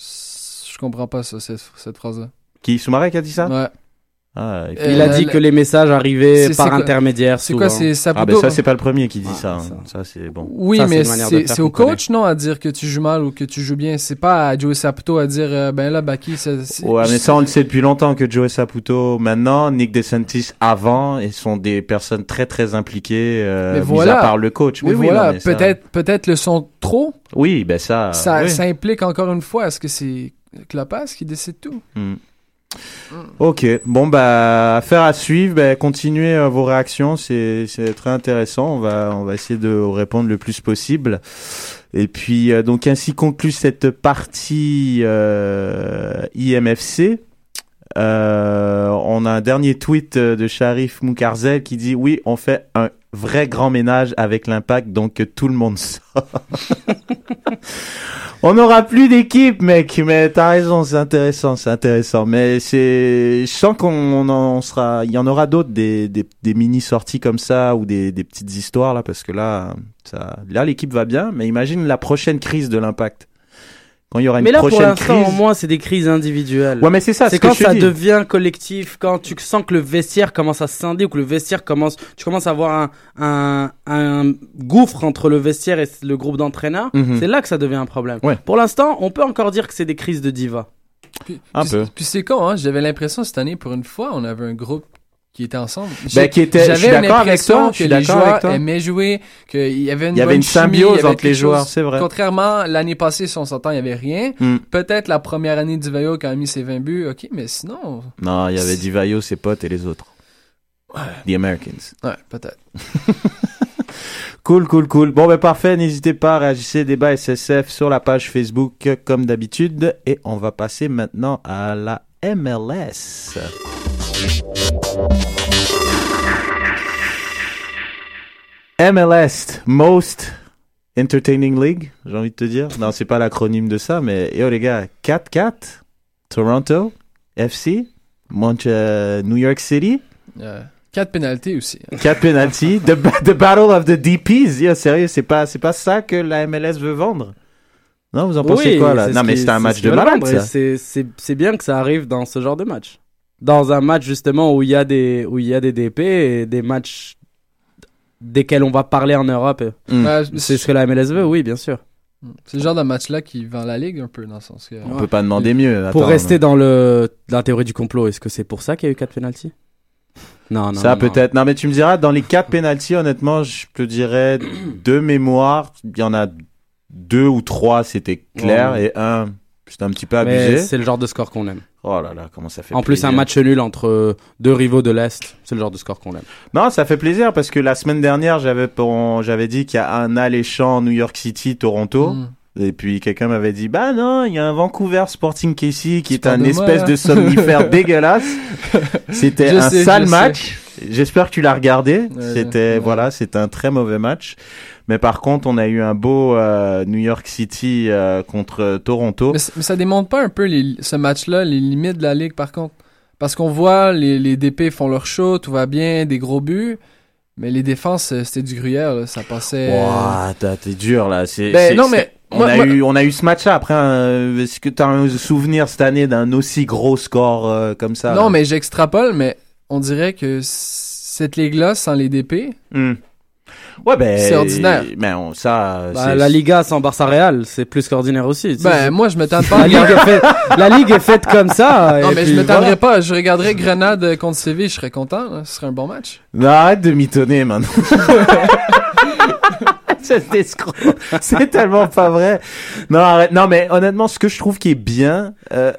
G: S- Je comprends pas ça, cette, cette phrase-là.
E: Qui Soumarek a dit ça?
G: Ouais.
E: Ah,
G: Euh,
F: Il a dit
G: la-
F: que les messages arrivaient
G: C'est-
F: par intermédiaire.
G: C'est quoi, c'est
E: Ah
G: Saputo?
E: ben ça c'est pas le premier qui dit
F: Ouais,
E: ça. hein.
F: ça.
E: Ça c'est bon.
G: Oui,
F: Ça,
G: mais c'est au coach, non, à dire que tu joues mal ou que tu joues bien. C'est pas à Joey Saputo à dire, euh, ben là, Baki, c'est... c'est-
E: Ouais, mais ça on le sait depuis longtemps que Joe Saputo maintenant, Nick DeSantis avant, ils sont des personnes très très impliquées, euh,
G: Mais
E: mis
G: voilà.
E: à part le coach.
G: Mais
E: oui, oui,
G: voilà,
E: non, mais ça-
G: peut-être peut-être le son trop.
E: Oui, ben ça.
G: ça,
E: oui.
G: ça implique encore une fois, est-ce que c'est Klopas qui décide tout?
E: Hmm. Ok, bon bah affaire à suivre, bah, continuez euh, vos réactions, c'est c'est très intéressant. On va on va essayer de répondre le plus possible. Et puis euh, donc ainsi conclut cette partie euh, IMFC. Euh, on a un dernier tweet euh, de Sharif Moukarzel qui dit oui, on fait un vrai grand ménage avec l'impact, donc que tout le monde sort. On n'aura plus d'équipe, mec. Mais t'as raison, c'est intéressant, c'est intéressant. Mais c'est, je sens qu'on on en sera, il y en aura d'autres des, des, des mini sorties comme ça ou des, des petites histoires là, parce que là, ça, là l'équipe va bien. Mais imagine la prochaine crise de l'impact quand il y aura une
F: Mais là, pour l'instant, au
E: crise.
F: moins, c'est des crises individuelles.
E: Ouais, mais c'est ça,
F: C'est
E: ce que
F: quand ça
E: dis.
F: devient collectif, quand tu sens que le vestiaire commence à scinder ou que le vestiaire commence, tu commences à avoir un, un, un gouffre entre le vestiaire et le groupe d'entraîneurs.
E: Mhm.
F: C'est là que ça devient un problème.
E: Ouais.
F: Pour l'instant, on peut encore dire que c'est des crises de diva.
G: Puis,
E: Un
G: puis-
E: peu.
G: Puis c'est con, hein. J'avais l'impression cette année, pour une fois, on avait un groupe qui était ensemble.
E: Ben, qui était- je suis
G: J'avais
E: d'accord avec
G: l'impression que
E: suis
G: les
E: d'accord avec
G: joueurs aimaient jouer, qu'il y avait une
E: Il y avait une symbiose entre les joueurs, c'est vrai.
G: Contrairement, l'année passée, si on s'entend, il y avait rien.
E: Hmm.
G: Peut-être la première année du Vaillot quand il a mis ses 20 buts, ok, mais sinon,
E: Non, il y avait Divayo, ses potes et les autres. The Americans.
G: ouais, peut-être.
E: Cool, cool, cool. Bon, ben parfait. N'hésitez pas à réagir débat SSF sur la page Facebook comme d'habitude. Et on va passer maintenant à la MLS. MLS, Most Entertaining League, j'ai envie de te dire. Non, c'est pas l'acronyme de ça, mais yo les gars, 4-4, Toronto, FC, euh, New York City,
G: Euh, quatre pénalités aussi.
E: 4 penalties, the, ba- the Battle of the DPs. Yo, sérieux, c'est pas, c'est pas ça que la MLS veut vendre? Non, vous en pensez
F: Oui,
E: quoi là? Non, mais c'est un match de malade
F: c'est bien que ça arrive dans ce genre de match. Dans un match justement où il y a des, où il y a des DP et des matchs desquels on va parler en Europe.
E: Mm.
G: Ouais,
F: C'est ce que la MLS veut, oui, bien sûr.
G: C'est le genre de match-là qui vend la ligue un peu, dans le sens que.
E: On peut pas demander mieux.
F: Pour
E: attends,
F: rester dans le, la théorie du complot, est-ce que c'est pour ça qu'il y a eu 4 pénalties? Non, non.
E: ça
F: non,
E: peut-être. Non, mais tu me diras, dans les 4 penalties, honnêtement, je te dirais de mémoire, il y en a deux ou trois, c'était clair,
F: Ouais.
E: et un, c'était un petit peu abusé.
F: c'est le genre de score qu'on aime.
E: Oh là là, comment ça fait
F: En plus,
E: plaisir.
F: un match nul entre euh, deux rivaux de l'Est, c'est le genre de score qu'on aime.
E: Non, ça fait plaisir parce que la semaine dernière, j'avais j'avais dit qu'il y a un alléchant New York City Toronto.
G: Mm.
E: Et puis quelqu'un m'avait dit bah non, il y a un Vancouver Sporting KC qui est un
G: moi,
E: espèce de somnifère dégueulasse. C'était un
G: sais,
E: sale match. J'espère que tu l'as regardé.
G: Ouais,
E: C'était
G: ouais.
E: voilà, c'était un très mauvais match. Mais par contre, on a eu un beau euh, New York City euh, contre Toronto.
G: Mais, ça démontre pas un peu les- ce match-là, les limites de la ligue, par contre. Parce qu'on voit les, les DP font leur show, tout va bien, des gros buts. Mais les défenses, euh, c'était du gruyère, là, ça passait.
E: T'as- t'es dur là. C'est,
G: Ben, non, mais
E: on
G: moi-
E: a
G: moi-
E: eu, on a eu ce match-là. Après, est-ce que t'as un souvenir cette année d'un aussi gros score euh, comme ça
G: non,
E: là?
G: mais j'extrapole, mais on dirait que cette ligue-là, sans les DP,
E: Hmm. Ouais, ben.
G: C'est ordinaire.
E: Mais on, ça. C'est-
F: la Liga sans Barça Real, c'est plus qu'ordinaire aussi. tu sais.
G: ben, moi, je m'attends
F: la,
G: pas.
F: ligue est faite, la ligue est faite comme ça.
G: non,
F: et
G: mais
F: puis
G: je m'attendrais
F: voilà.
G: pas. Je regarderais Grenade contre CV, je serais content. là. Ce serait un bon match.
E: Non, arrête de mitonner maintenant. Cet escroc. C'est tellement pas vrai. Non, arrête. Non, mais honnêtement, ce que je trouve qui est bien, euh,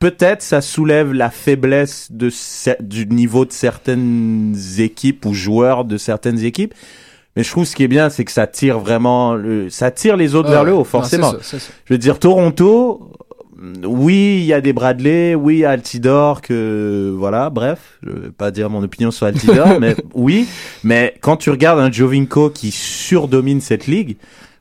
E: peut-être ça soulève la faiblesse de du niveau de certaines équipes ou joueurs de certaines équipes. Mais je trouve ce qui est bien, c'est que ça tire vraiment, le, ça tire les autres
G: Ah
E: vers
G: ouais.
E: le haut, forcément.
G: ça.
E: Je veux dire, Toronto, oui, il y a des Bradley, oui, il y a Altidore, que, voilà, bref, je vais pas dire mon opinion sur Altidore, mais oui. Mais quand tu regardes un Jovinko qui surdomine cette ligue,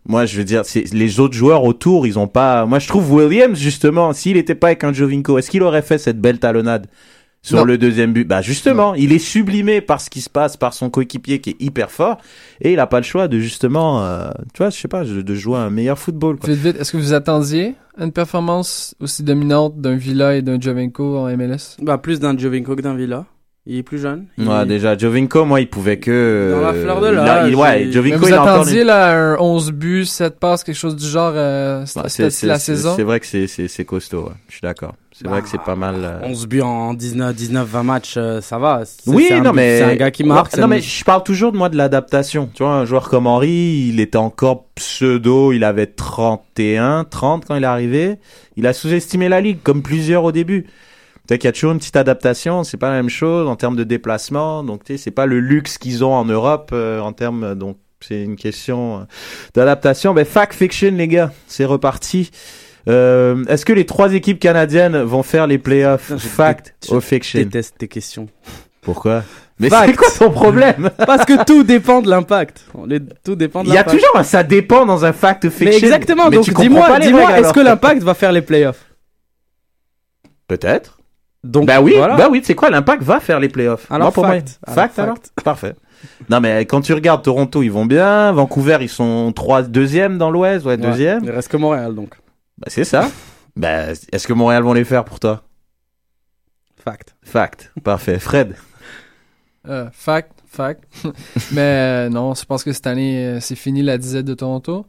E: moi, je veux dire, c'est, les autres joueurs autour, ils ont pas, moi, je trouve Williams, justement, s'il était pas avec un Jovinko, est-ce qu'il aurait fait cette belle talonnade? Sur
G: Non.
E: le deuxième but, bah justement, il est sublimé par ce qui se passe, par son coéquipier qui est hyper fort, et il a pas le choix de justement, euh, tu vois, je sais pas, de de jouer un meilleur football. Quoi.
G: Vite, vite, est-ce que vous attendiez une performance aussi dominante d'un Villa et d'un Jovenko en MLS?
F: Bah, plus d'un Jovinko que d'un Villa. Il est plus jeune. Il-
E: Ouais, déjà, Jovinko, moi, il pouvait que.
F: Dans la
E: euh,
F: fleur de
E: il a-
F: l'âge,
E: Ouais, Jovinko,
G: Mais vous
E: il a encore.
G: attendiez là un 11 buts, 7 passes, quelque chose du genre euh,
E: Ouais,
G: la saison?
E: c'est vrai que c'est, c'est, c'est costaud, ouais. Je suis d'accord. C'est vrai que c'est pas mal. euh,
F: 11 buts en 19, 19 20 matchs, euh, ça va.
E: Oui, non,
F: but-
E: mais.
F: C'est un gars qui marque.
E: Non, mais je parle toujours de moi de l'adaptation. Tu vois, un joueur comme Henry, il était encore pseudo, il avait 31, 30 quand il est arrivé. Il a sous-estimé la ligue, comme plusieurs au début. Peut-être qu'il y a toujours une petite adaptation, c'est pas la même chose en termes de déplacement. Donc, tu sais, c'est pas le luxe qu'ils ont en Europe euh, en termes. euh, Donc, c'est une question euh, d'adaptation. Ben, fact fiction, les gars, c'est reparti. Euh, Est-ce que les trois équipes canadiennes vont faire les playoffs?
F: Je
E: Fact
F: je
E: ou fiction?
F: déteste tes questions.
E: Pourquoi? Mais c'est quoi ton problème?
F: Parce que tout dépend de l'impact. Tout dépend de
E: Il y a
F: l'impact.
E: toujours un ça dépend dans un fact ou fiction.
F: Mais exactement,
E: Mais
F: donc
E: tu
F: dis-moi, dis-moi, est-ce que l'impact va faire les playoffs?
E: Peut-être.
F: Donc,
E: Bah oui,
F: voilà.
E: bah oui, c'est quoi l'impact va faire les playoffs.
F: Alors,
E: Moi, pour
F: fact.
E: moi,
F: Alors,
E: fact alors.
F: fact.
E: Parfait. Non mais quand tu regardes Toronto, ils vont bien. Vancouver, ils sont trois deuxième dans l'Ouest, ouais,
F: Ouais,
E: deuxième.
F: Il reste que Montréal donc.
E: Bah, c'est ça. bah, est-ce que Montréal vont les faire pour toi?
F: Fact.
E: Fact. Parfait. Fred?
G: Euh, fact, fact. Mais euh, non, je pense que cette année, euh, c'est fini la disette de Toronto.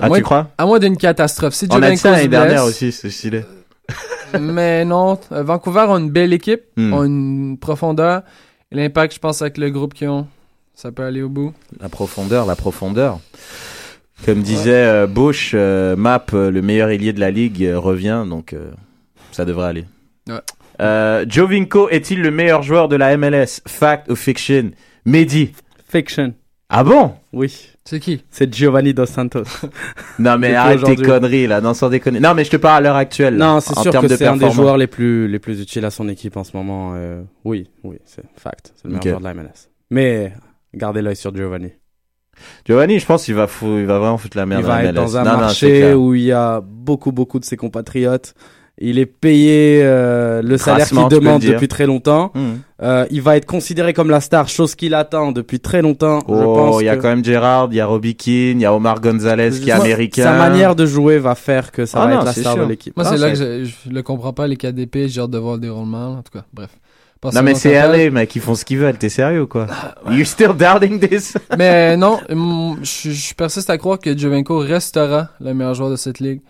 G: À
E: Ah,
G: moins-
E: tu crois?
G: À moins d'une catastrophe. Si
E: On a dit ça l'année dernière aussi, c'est stylé.
G: mais non, euh, Vancouver a une belle équipe,
E: Hmm.
G: ont une profondeur. L'impact, je pense, avec le groupe qu'ils ont, ça peut aller au bout.
E: La profondeur, la profondeur. Comme disait euh, Bush, euh, Map, euh, le meilleur ailier de la ligue, euh, revient, donc euh, ça devrait aller.
G: Ouais.
E: Euh, Jovinko est-il le meilleur joueur de la MLS Fact ou fiction? Mehdi.
F: Fiction.
E: Ah bon?
F: Oui.
G: C'est qui
F: C'est Giovanni Dos Santos.
E: Non mais arrête tes conneries là, non sans déconner. Non mais je te parle à l'heure actuelle.
F: Non, c'est sûr que c'est un des joueurs les plus, les plus utiles à son équipe en ce moment. euh, oui, oui, c'est fact. C'est le meilleur joueur de la MLS. Mais gardez l'œil sur Giovanni.
E: Giovanni, je pense qu'il va, fou- il va vraiment foutre la merde
F: il va
E: la
F: être dans un
E: Non,
F: marché où il y a beaucoup, beaucoup de ses compatriotes. Il est payé euh, le salaire qu'il demande depuis très longtemps.
E: Mhm.
F: Euh, il va être considéré comme la star, chose qu'il attend depuis très longtemps.
E: Oh, il y a
F: que
E: quand même Gérard, il y a Robbie Keane, il y a Omar Gonzalez qui est américain.
F: Sa manière de jouer va faire que ça
E: Ah
F: va
E: non,
F: être la star
E: sûr.
F: de l'équipe.
G: Moi,
E: Ah,
G: c'est là que je, je le comprends pas, les KDP, j'ai hâte de voir le déroulement. En tout cas, bref.
E: Non mais c'est. LA, mec, ils font ce qu'ils veulent, t'es sérieux ou quoi You still doubting this?
G: Mais non, je, je persiste à croire que Jovenko restera le meilleur joueur de cette ligue.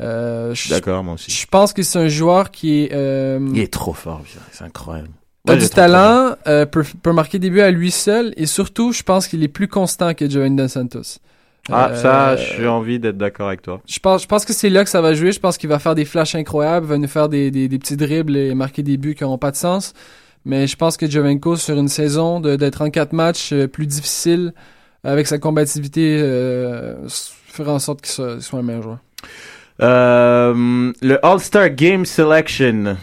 G: Euh, je,
E: D'accord, moi aussi.
G: je pense que c'est un joueur qui est, euh,
E: Il est trop fort, c'est incroyable.
G: a
E: Ouais,
G: du talent, euh, peut, peut marquer des buts à lui seul, et surtout, je pense qu'il est plus constant que Joven Dos Santos.
E: Ah, ça, j'ai envie d'être d'accord avec toi.
G: Je pense, je pense que c'est là que ça va jouer. Je pense qu'il va faire des flashs incroyables, va nous faire des, des, des petits dribbles et marquer des buts qui n'auront pas de sens. Mais je pense que Jovenko, sur une saison, de- d'être en quatre matchs plus difficile, avec sa combativité, euh, fera en sorte qu'il soit, qu'il soit un meilleur joueur.
E: Euh, le All-Star Game Selection,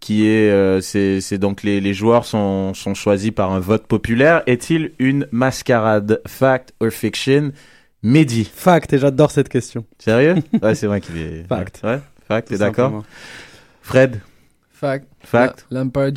E: qui est, euh, c'est, c'est donc les, les joueurs sont, sont choisis par un vote populaire, est-il une mascarade? Fact or fiction? Mehdi.
F: Fact, et j'adore cette question.
E: Sérieux? Ouais, c'est vrai qu'il est.
F: Fact.
E: Ouais, fact, t'es d'accord? Fred?
G: Fact.
E: Fact
G: La- Lampard.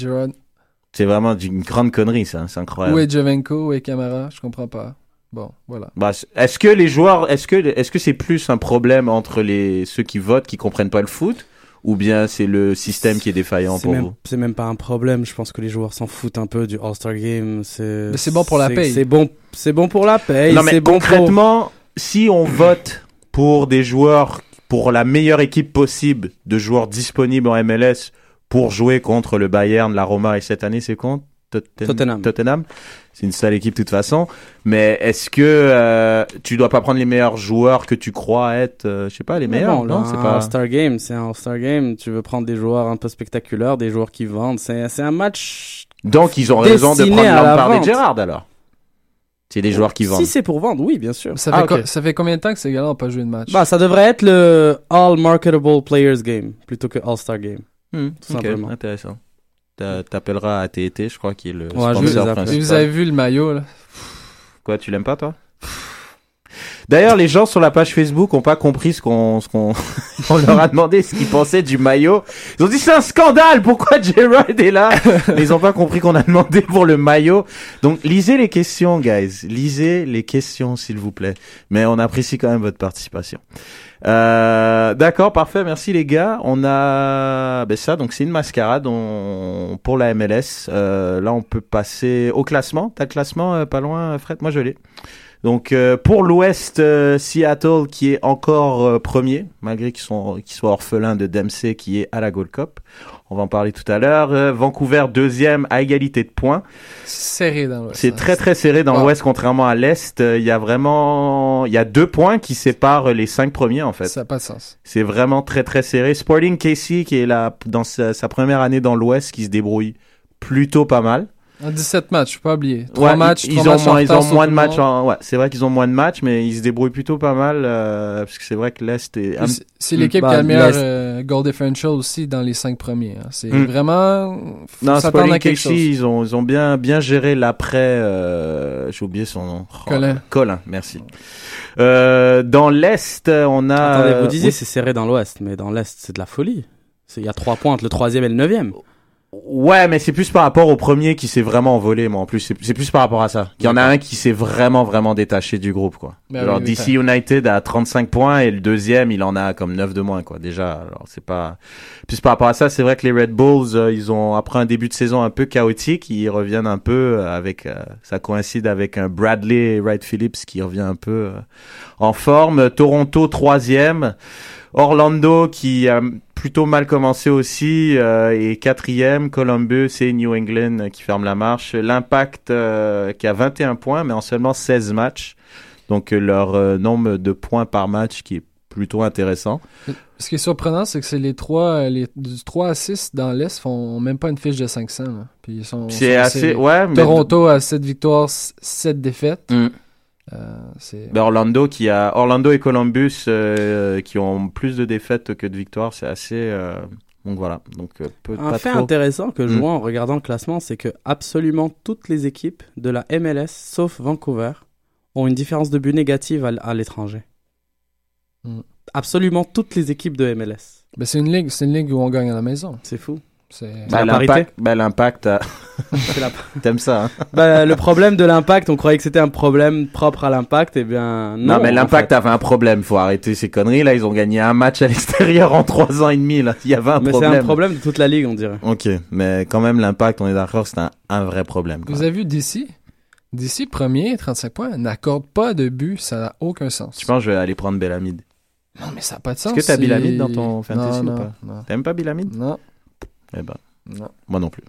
E: C'est vraiment d'une grande connerie, ça, c'est incroyable.
G: Où est Jovenko, où est Camara Je comprends pas. Bon, voilà.
E: Bah, est-ce que les joueurs, est-ce que, est-ce que c'est plus un problème entre les, ceux qui votent, qui comprennent pas le foot, ou bien c'est le système qui est défaillant
F: C'est
E: pour
F: même,
E: vous?
F: c'est même pas un problème. Je pense que les joueurs s'en foutent un peu du All-Star Game. C'est,
G: Mais c'est bon pour la paye.
F: C'est bon, c'est bon pour la paye.
E: Non, mais
F: c'est bon pour-
E: concrètement, si on vote pour des joueurs, pour la meilleure équipe possible de joueurs disponibles en MLS pour jouer contre le Bayern, la Roma et cette année, c'est contre? Totten-
F: Tottenham.
E: Tottenham. C'est une sale équipe de toute façon. Mais est-ce que euh, tu dois pas prendre les meilleurs joueurs que tu crois être, euh, je sais pas, les
F: Mais
E: meilleurs
F: bon,
E: Non,
F: là,
E: c'est
F: un
E: pas.
F: All-Star Game, c'est un All-Star Game. Tu veux prendre des joueurs un peu spectaculaires, des joueurs qui vendent. C'est, c'est un match.
E: Donc ils ont raison de prendre Lampard et. Gérard alors? C'est des joueurs qui vendent.
F: Si c'est pour vendre, oui, bien sûr.
G: Ça,
E: Ah,
G: fait, co- ça fait combien de temps que ces gars-là n'ont pas joué de match?
F: Bah, ça devrait être le All Marketable Players Game plutôt que All-Star Game.
E: Hmm,
F: tout
E: ok,
F: simplement.
E: Intéressant. T'a- T'appelleras à TT, je crois, qui est le
F: Ouais,
E: sponsor principal.
G: vous avez vu le maillot, là?
E: Quoi, tu l'aimes pas, toi? D'ailleurs, les gens sur la page Facebook ont pas compris ce qu'on, ce qu'on, on leur a demandé ce qu'ils pensaient du maillot. Ils ont dit c'est un scandale, pourquoi Gerard est là? Mais ils ont pas compris qu'on a demandé pour le maillot. Donc, lisez les questions, guys. Lisez les questions, s'il vous plaît. Mais on apprécie quand même votre participation. Euh, d'accord, parfait, merci les gars. On a ben ça, donc c'est une mascarade on... pour la MLS. Euh, là, on peut passer au classement. T'as le classement euh, pas loin, Fred? Moi, je l'ai. Donc euh, pour l'Ouest, euh, Seattle qui est encore euh, premier, malgré qu'ils sont qu'ils soient orphelins de Dempsey qui est à la Gold Cup. On va en parler tout à l'heure. Vancouver deuxième à égalité de points.
G: C'est serré dans l'Ouest.
E: C'est très très serré dans
G: Wow.
E: l'Ouest contrairement à l'Est. Il y a vraiment il y a deux points qui séparent les cinq premiers en fait.
G: Ça n'a pas de sens.
E: C'est vraiment très très serré. Sporting Casey qui est là dans sa, sa première année dans l'Ouest qui se débrouille plutôt pas mal.
G: En 17 matchs, faut pas oublier. 3
E: Ouais,
G: matchs,
E: ils,
G: trois
E: ils ont
G: matchs en
E: moins, ils
G: retard
E: ont moins de matchs. En... Ouais, c'est vrai qu'ils ont moins de matchs, mais ils se débrouillent plutôt pas mal euh, parce que c'est vrai que l'Est est.
G: C'est- C'est l'équipe
F: Bah,
G: qui a le meilleur euh, goal differential aussi dans les 5 premiers. hein. C'est
E: Hmm.
G: vraiment. Faut
E: Non,
G: s'attendre à quelque
E: Casey,
G: chose.
E: ils ont, ils ont bien, bien géré l'après. Euh... J'ai oublié son nom. Oh,
G: Colin.
E: Colin, merci. Euh, dans l'Est, on a.
F: Attendez, vous disiez
E: oui.
F: c'est serré dans l'Ouest, mais dans l'Est, c'est de la folie. C'est- Il y a trois points entre le troisième et le neuvième.
E: Ouais, mais c'est plus par rapport au premier qui s'est vraiment envolé, moi, en plus. C'est plus par rapport à ça. Il y en a un qui s'est vraiment, vraiment détaché du groupe, quoi. Alors,
G: oui, oui,
E: DC
G: ça.
E: United a 35 points et le deuxième, il en a comme 9 de moins, quoi. Déjà, alors c'est pas... Plus par rapport à ça, c'est vrai que les Red Bulls, euh, ils ont, après un début de saison un peu chaotique, ils reviennent un peu euh, avec... euh, ça coïncide avec un Bradley Wright Phillips qui revient un peu euh, en forme. Toronto, troisième. Orlando qui a plutôt mal commencé aussi euh, et quatrième. Columbus et New England euh, qui ferment la marche. L'Impact euh, qui a 21 points mais en seulement 16 matchs. Donc leur euh, nombre de points par match qui est plutôt intéressant.
G: Ce qui est surprenant, c'est que c'est les trois, les, du 3 à 6 dans l'Est font même pas une fiche de 500. là. Puis ils sont,
E: C'est
G: sont
E: assez- ouais, mais-
G: Toronto a 7 victoires, 7 défaites.
E: Mm.
G: Euh.
E: Ben, Orlando qui a Orlando et Columbus euh, qui ont plus de défaites que de victoires, c'est assez euh, donc voilà. Donc peu,
F: Un
E: pas
F: fait
E: trop.
F: intéressant que je
E: Mm.
F: vois en regardant le classement, c'est que absolument toutes les équipes de la MLS, sauf Vancouver, ont une différence de but négative à l'étranger.
G: Mm.
F: Absolument toutes les équipes de MLS.
G: Ben, c'est une ligue, c'est une ligue où on gagne à la maison.
F: C'est fou.
G: C'est...
E: Ben,
F: la parité.
E: l'impact,
F: la-
E: T'aimes ça hein
F: Bah, le problème de l'impact, on croyait que c'était un problème propre à l'impact, et bien non.
E: Non, mais
F: en
E: l'impact
F: fait.
E: avait un problème. Faut arrêter ces conneries. Là, ils ont gagné un match à l'extérieur en trois ans et demi. Là, il y avait un
F: Mais c'est
E: problème.
F: un problème de toute la ligue, on dirait.
E: Ok, mais quand même, l'impact, on est d'accord, c'est un, un vrai problème. quoi.
G: Vous avez vu d'ici D'ici, premier, 35 points, n'accorde pas de but, ça n'a aucun sens.
E: Je pense que je vais aller prendre Bellamide?
G: Non, mais ça n'a pas de sens.
E: Est-ce que t'as Bellamide dans ton fantasy
G: non,
E: ou pas?
G: non, non.
E: T'aimes pas Bellamide?
G: Non.
E: Eh ben,
G: Non.
E: moi non plus.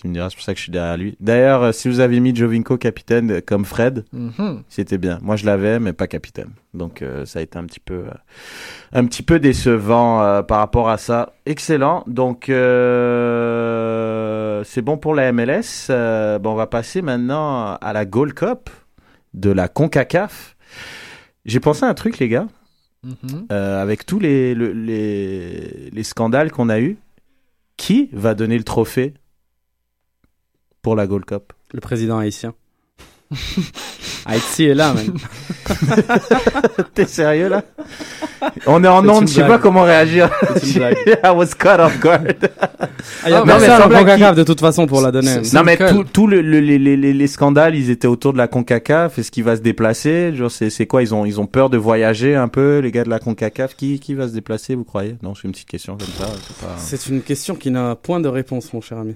E: Tu me diras, c'est pour ça que je suis derrière lui. D'ailleurs, euh, si vous avez mis Jovinko capitaine euh, comme Fred,
G: Mhm.
E: c'était bien. Moi, je l'avais, mais pas capitaine. Donc, euh, ça a été un petit peu, un petit peu décevant par rapport à ça. Excellent. Donc, c'est bon pour la MLS. Bon, on va passer maintenant à la Gold Cup de la Concacaf. J'ai pensé à un truc, les gars.
G: Mhm.
E: Euh, avec tous les, le- les, les scandales qu'on a eus, qui va donner le trophée pour la Gold Cup?
F: Le président haïtien. Haïti est là, man.
E: T'es sérieux là? On est en onde, je sais
F: blague.
E: pas comment réagir. I was caught off guard.
F: Ah, y a
E: Non, mais
F: en
E: blague,
F: CONCACAF
E: qui-
F: de toute façon pour la donner.
E: Non mais le, le- les, les, les- les scandales, ils étaient autour de la Concacaf. Est-ce qu'il va se déplacer Genre c'est c'est quoi Ils ont ils ont peur de voyager un peu les gars de la Concacaf. Qui qui va se déplacer Vous croyez? Non, c'est une petite question comme ça. c'est pas-
F: C'est une question qui n'a point de réponse, mon cher ami.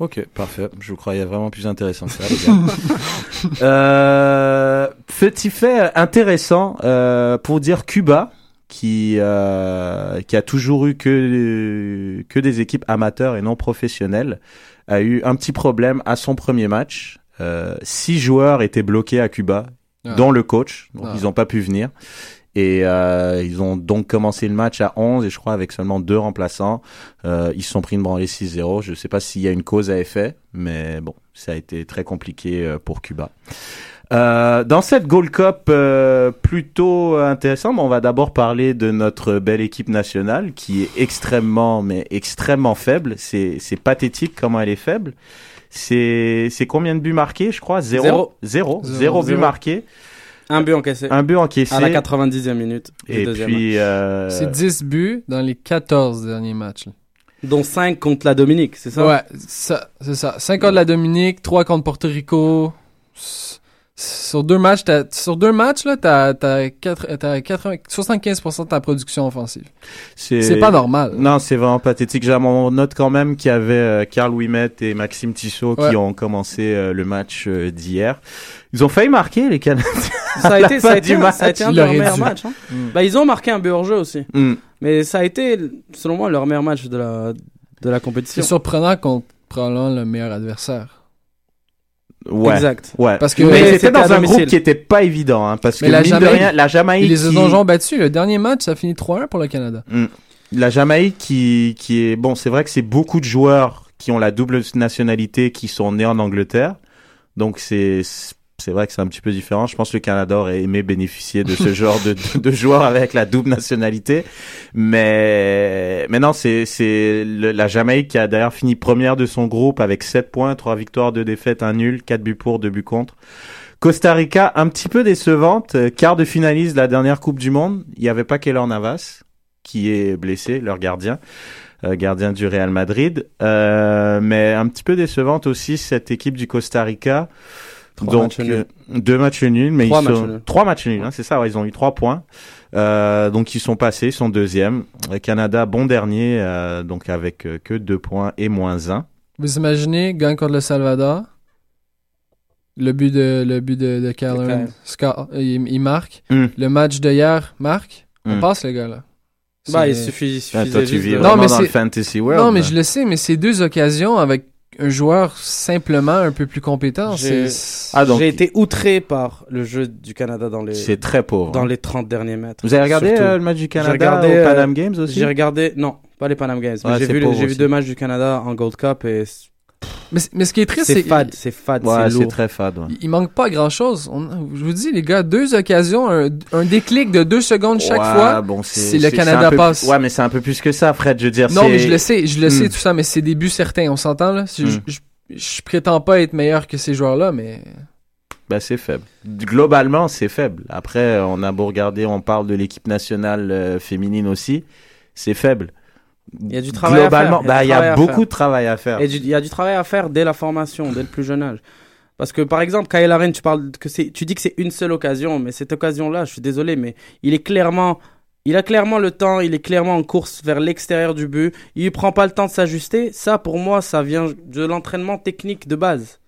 E: Ok, parfait. Je vous croyais vraiment plus intéressant que ça, les gars. euh, petit fait intéressant euh, pour dire Cuba, qui euh, qui a toujours eu que que des équipes amateurs et non professionnelles, a eu un petit problème à son premier match. Euh, six joueurs étaient bloqués à Cuba,
G: Ah.
E: dont le coach, donc
G: Ah.
E: ils n'ont pas pu venir. Et euh, ils ont donc commencé le match à 11 et je crois avec seulement deux remplaçants. Euh, ils se sont pris une branlée 6-0. Je ne sais pas s'il y a une cause à effet, mais bon, ça a été très compliqué euh, pour Cuba. Euh, dans cette Gold Cup euh, plutôt intéressante, on va d'abord parler de notre belle équipe nationale qui est extrêmement, mais extrêmement faible. C'est c'est pathétique comment elle est faible. C'est c'est combien de buts marqués, je crois? Zéro?
F: Zéro.
E: Zéro.
F: Zéro.
E: Zéro but
F: Zéro.
E: marqué.
F: Un but encaissé.
E: Un but encaissé.
F: À la 90e minute.
E: Et puis, euh,
G: C'est 10 buts dans les 14 derniers matchs. là.
F: Dont 5 contre la Dominique, c'est ça?
G: Ouais, ça, c'est ça. 5 contre la Dominique, 3 contre Porto Rico. Sur deux matchs, t'as, sur deux matchs, là, t'as, t'as, quatre- t'as 80 75% de ta production offensive. C'est pas normal.
E: Non, c'est vraiment pathétique. J'ai mon note quand même qu'il y avait euh, Karl Wimet et Maxime Tissot
G: Ouais.
E: qui ont commencé euh, le match euh, d'hier. Ils ont failli marquer les Canadiens.
F: Ça a été, ça a été, ça a été un
E: match.
F: de leurs meilleurs matchs. hein.
G: Mm.
F: Bah, ils ont marqué un but hors jeu aussi.
E: Mm.
F: Mais ça a été, selon moi, leur meilleur match de la, de la compétition.
G: C'est surprenant contre probablement le meilleur adversaire.
E: Ouais.
F: Exact.
E: Ouais.
G: Parce que-
E: mais
G: Mais
E: c'était dans un
F: domicile.
E: groupe qui était pas évident, hein, parce
G: Mais
E: que
G: la
E: mine de
G: Jamaïque-
E: rien, la Jamaïque,
G: Ils les
E: qui-
G: ont battus. Le dernier match, ça finit 3-1 pour le Canada.
E: Mm. La Jamaïque qui, qui est bon, c'est vrai que c'est beaucoup de joueurs qui ont la double nationalité qui sont nés en Angleterre. Donc c'est c'est vrai que c'est un petit peu différent. Je pense que le Canada aurait aimé bénéficier de ce genre de, de, de joueurs avec la double nationalité. Mais mais non, c'est c'est la Jamaïque qui a d'ailleurs fini première de son groupe avec 7 points, 3 victoires, 2 défaites, 1 nul, 4 buts pour, 2 buts contre. Costa Rica, un petit peu décevante, euh, quart de finaliste de la dernière Coupe du Monde. Il n'y avait pas Keller Navas qui est blessé, leur gardien. euh, gardien du Real Madrid. Euh, mais un petit peu décevante aussi cette équipe du Costa Rica.
F: Trois
E: Donc
F: matchs nuls.
E: euh, deux matchs nuls, mais
F: Trois
E: ils
F: matchs
E: sont
F: nuls.
E: trois matchs nuls, hein, c'est ça. ouais, ils ont eu trois points. Euh, donc ils sont passés, ils sont deuxième. Le Canada bon dernier, euh, donc avec euh, que deux points et moins un.
G: Vous imaginez, gagne contre le Salvador. Le but de, le but de, de Scott, il, il marque.
E: Hmm.
G: Le match de hier marque? On
E: Hmm.
G: passe, les gars, là.
F: Bah, il suffit, il
E: Ah,
F: suffisait
E: toi, tu vis
F: de-
G: Non,
E: vraiment
G: mais
E: dans le fantasy world.
G: Non, mais je le sais, mais c'est deux occasions avec un joueur simplement un peu plus compétent.
F: J'ai-
G: C'est
E: Ah, donc-
F: été outré par le jeu du Canada dans les,
E: C'est très pauvre.
F: dans
E: hein.
F: les 30 derniers mètres.
E: Vous avez regardé euh, le match du Canada
F: regardé,
E: au
F: euh,
E: Panam Games aussi
F: J'ai regardé, non, pas les Panam Games, mais
E: Ouais,
F: j'ai vu, vu deux matchs du Canada en Gold Cup et
G: mais, mais ce qui est triste,
F: c'est
G: c'est
F: fade, c'est fade,
E: Ouais,
F: c'est
E: très fade. ouais.
G: il, il manque pas grand chose. je vous dis, les gars, deux occasions, un, un déclic de deux secondes chaque
E: Ouais,
G: fois.
E: bon,
G: c'est le Canada
E: peu-
G: passe.
E: Ouais, mais c'est un peu plus que ça, Fred. Je veux dire,
G: Non, mais je le sais, je le
E: Hmm.
G: sais tout ça, mais c'est des buts certains, on s'entend là. Je,
E: Hmm.
G: je, je prétends pas être meilleur que ces joueurs-là, mais
E: Bah, c'est faible. Globalement, c'est faible. Après, on a beau regarder, on parle de l'équipe nationale euh, féminine aussi, c'est faible.
F: Il y a du travail à
E: Globalement,
F: faire, il y a
E: bah,
F: du
E: il y a
F: à
E: beaucoup
F: faire.
E: de travail à faire.
F: Et il y a du travail à faire dès la formation, dès le plus jeune âge. Parce que par exemple, Kyle Aren, tu parles que c'est, tu dis que c'est une seule occasion, mais cette occasion-là, je suis désolé, mais il est clairement, il a clairement le temps, il est clairement en course vers l'extérieur du but. Il prend pas le temps de s'ajuster. Ça, pour moi, ça vient de l'entraînement technique de base.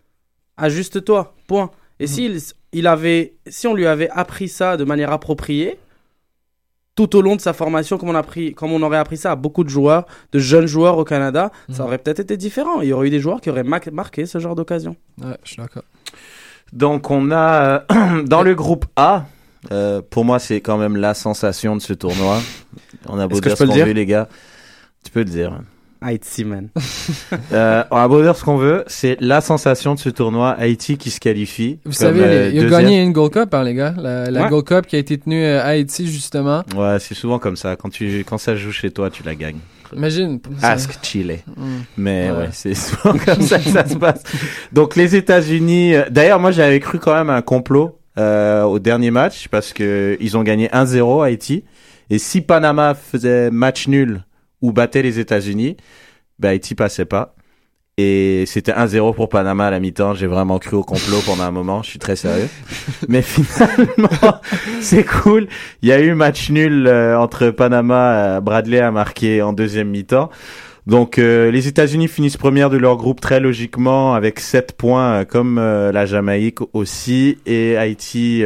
F: Ajuste-toi, point. Et s'il, il avait, si on lui avait appris ça de manière appropriée, tout au long de sa formation, comme on, a comme on aurait appris ça à beaucoup de joueurs, de jeunes joueurs au Canada, ça aurait peut-être été différent. Il y aurait eu des joueurs qui auraient ma- marqué ce genre d'occasion.
G: ouais, je suis d'accord.
E: Donc, on a euh, dans le groupe A, euh, pour moi, c'est quand même la sensation de ce tournoi. On a beau dire
F: le
E: les gars. Tu peux le dire.
F: Haïti, man.
E: Euh, on a beau dire ce qu'on veut, c'est la sensation de ce tournoi. Haïti qui se qualifie.
G: Vous
E: comme,
G: savez,
E: euh,
G: il a gagné une Gold Cup, hein, les gars. La, la
F: Ouais.
G: Gold Cup qui a été tenue euh, à Haïti, justement.
E: Ouais, c'est souvent comme ça. Quand tu, quand ça joue chez toi, tu la gagnes.
G: Imagine. ça-
E: Ask Chile.
G: Mm.
E: Mais ouais,
G: Ouais.
E: c'est souvent comme ça que ça se passe. Donc les États-Unis. euh, D'ailleurs, moi j'avais cru quand même à un complot euh, au dernier match parce que ils ont gagné 1-0 à Haïti. Et si Panama faisait match nul ou battait les États-Unis, bah Haïti passait pas. Et c'était 1-0 pour Panama à la mi-temps. J'ai vraiment cru au complot pendant un moment. Je suis très sérieux. Mais finalement, c'est cool. Il y a eu match nul euh, entre Panama. euh, Bradley a marqué en deuxième mi-temps. Donc euh, les États-Unis finissent première de leur groupe très logiquement avec 7 points euh, comme euh, la Jamaïque aussi et Haïti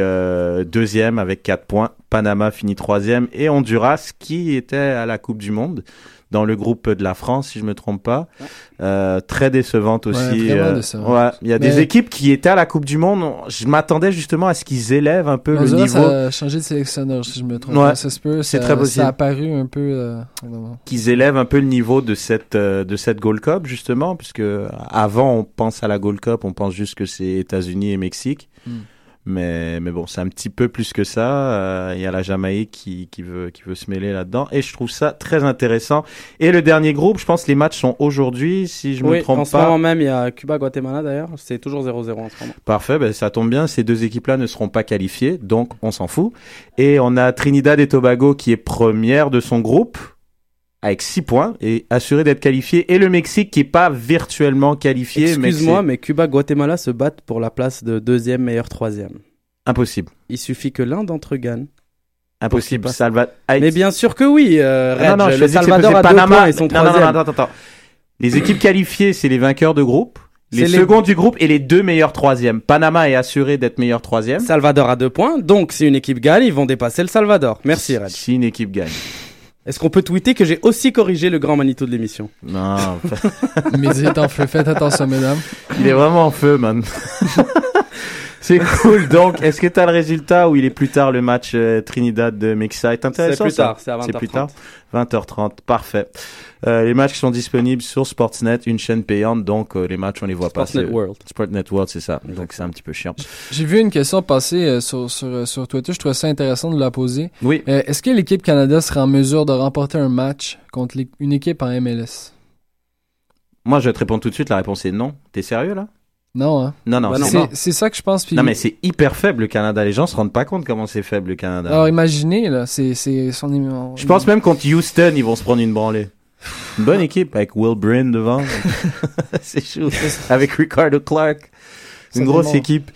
E: deuxième avec 4 points. Panama finit troisième et Honduras qui était à la Coupe du Monde dans le groupe de la France si je me trompe pas. Euh, très décevante
G: Ouais,
E: aussi.
G: vraiment
E: euh,
G: décevante.
E: ouais, il y a des équipes qui étaient à la Coupe du Monde. Je m'attendais justement à ce qu'ils élèvent un peu le niveau.
G: a changé de sélectionneur, si je me trompe.
E: Ouais,
G: pas. ça se peut.
E: c'est
G: ça-
E: très possible.
G: Ça a apparu un peu. euh,
E: qu'ils élèvent un peu le niveau de cette euh, de cette Gold Cup justement puisque avant on pense à la Gold Cup on pense juste que c'est États-Unis et Mexique
G: Mm.
E: Mais mais bon c'est un petit peu plus que ça Euh, il y a la Jamaïque qui qui veut qui veut se mêler là-dedans et je trouve ça très intéressant et le dernier groupe je pense que les matchs sont aujourd'hui si je me
F: oui,
E: trompe
F: en ce
E: pas
F: moment même, il y a Cuba-Guatemala d'ailleurs. C'est toujours 0-0 en ce moment.
E: Parfait, ben, ça tombe bien, ces deux équipes-là ne seront pas qualifiées, donc on s'en fout. Et on a Trinidad et Tobago qui est première de son groupe avec 6 points et assuré d'être qualifié, et le Mexique qui est pas virtuellement qualifié,
F: Excuse-moi, mais Cuba-Guatemala se battent pour la place de deuxième meilleur troisième.
E: impossible.
F: Il suffit que l'un d'entre eux gagne.
E: Impossible. Salva...
F: Mais bien sûr que oui, euh,
E: Ah, je
F: le
E: dis que c'est-
F: Salvador a deux
E: Panama.
F: points et son
E: Non, non, non,
F: troisième.
E: attends, attends. Les équipes qualifiées, c'est les vainqueurs de groupe, les seconds du groupe et les deux meilleurs troisièmes. Panama est assuré d'être meilleur troisième.
F: Salvador a deux points, donc si une équipe gagne, ils vont dépasser le Salvador. Merci, Reg.
E: Si une équipe gagne.
F: Est-ce qu'on peut tweeter que j'ai aussi corrigé le grand Manito de l'émission
E: Non,
G: Midi est en feu. Faites attention, mesdames.
E: Il est vraiment en feu, man. C'est cool. Donc, est-ce que tu as le résultat ou il est plus tard le match euh, Trinidad de Mexique C'est intéressant.
F: plus
E: ça.
F: tard, c'est à
E: C'est plus
F: 20h30.
E: tard. 20h30. Parfait. Euh, les matchs sont disponibles sur Sportsnet, une chaîne payante. Donc, euh, les matchs, on les voit pas.
F: Sportsnet
E: c'est-
F: World.
E: Sportsnet World, c'est ça. Donc, c'est un petit peu chiant.
G: J'ai vu une question passer euh, sur, sur, sur Twitter. Je trouvais ça intéressant de la poser.
E: Oui.
G: Euh, Est-ce que l'équipe Canada serait en mesure de remporter un match contre une équipe en MLS
E: Moi, je vais te répondre tout de suite. La réponse est non. T'es sérieux, là?
G: Non, hein?
E: Non, non.
F: Bah non.
E: c'est-
G: ça que je pense. puis-
E: Non, mais c'est hyper faible, le Canada. Les gens se rendent pas compte comment c'est faible, le Canada.
G: Alors imaginez, là, c'est c'est son on-
E: Je pense même contre Houston, ils vont se prendre une branlée. Une bonne équipe avec Will Bryn devant. c'est chaud. avec Ricardo Clark.
G: Ça
E: Une grosse équipe.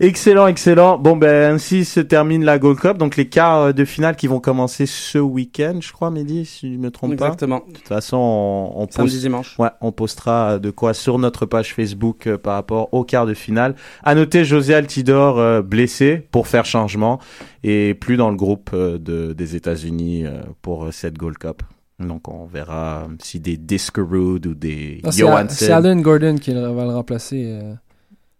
E: Excellent, excellent. Bon, ben, ainsi se termine la Gold Cup. Donc, les quarts euh, de finale qui vont commencer ce week-end, je crois, Mehdi, si je me trompe pas.
F: Exactement.
E: De toute façon, on, on
F: Samedi,
E: poste-
F: dimanche.
E: Ouais, on postera de quoi sur notre page Facebook euh, par rapport au quart de finale. À noter José Altidor euh, blessé pour faire changement et plus dans le groupe euh, de, des États-Unis euh, pour euh, cette Gold Cup. Donc on verra si des Diskerud ou des
G: Non, c'est Al-
E: Johansson.
G: c'est Alan Gordon qui va le remplacer.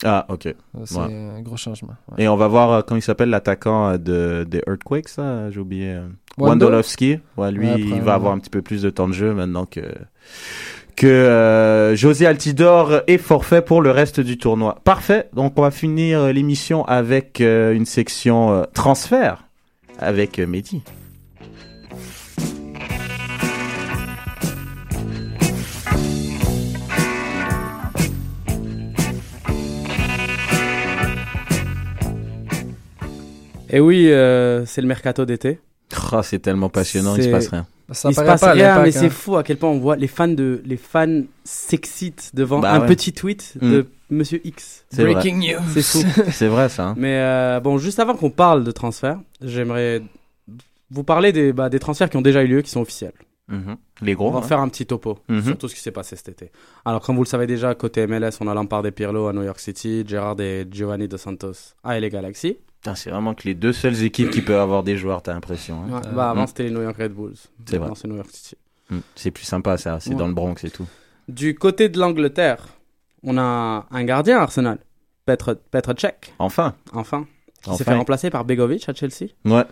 E: Ah, ok.
G: C'est
E: Ouais.
G: un gros changement. ouais.
E: Et on va voir euh, comment il s'appelle l'attaquant euh, de des Earthquakes, ça, j'ai oublié. euh? Wondolowski. Ouais, lui,
G: Ouais,
E: il va avoir un petit peu plus de temps de jeu maintenant que que euh, José Altidor est forfait pour le reste du tournoi. Parfait. Donc on va finir l'émission avec euh, une section transfert avec Mehdi.
F: Et oui, euh, c'est le mercato d'été.
E: Ah, c'est tellement passionnant, il se passe rien.
G: Ça
F: il se passe
G: pas
F: rien, mais c'est
G: hein.
F: fou à quel point on voit les fans de les fans s'excitent devant
E: Bah
F: un
E: ouais.
F: petit tweet
E: Mm.
F: de Monsieur X.
E: C'est vrai.
G: Breaking news.
F: C'est fou.
E: C'est vrai ça. hein.
F: Mais euh, bon, juste avant qu'on parle de transfert, j'aimerais vous parler des, bah, des transferts qui ont déjà eu lieu, qui sont officiels.
E: Mhm. Les gros.
F: On va
E: hein.
F: faire un petit topo
E: Mhm.
F: sur tout ce qui s'est passé cet été. Alors, comme vous le savez déjà, côté MLS, on a Lampard et Pirlo à New York City, Gerrard et Giovanni Dos Santos à LA Galaxy.
E: Putain, C'est vraiment que les deux seules équipes qui peuvent avoir des joueurs, t'as l'impression. hein.
F: Ouais, bah, avant,
E: Mm.
F: c'était les New York Red Bulls.
E: C'est vrai.
F: C'est New York City.
E: Mm. C'est plus sympa ça, c'est
F: Ouais.
E: dans le Bronx et tout.
F: Du côté de l'Angleterre, on a un gardien à Arsenal, Petr, Petr Cech,
E: Enfin.
F: enfin, qui s'est
E: Enfin.
F: fait remplacer par Begovic à Chelsea.
E: Ouais.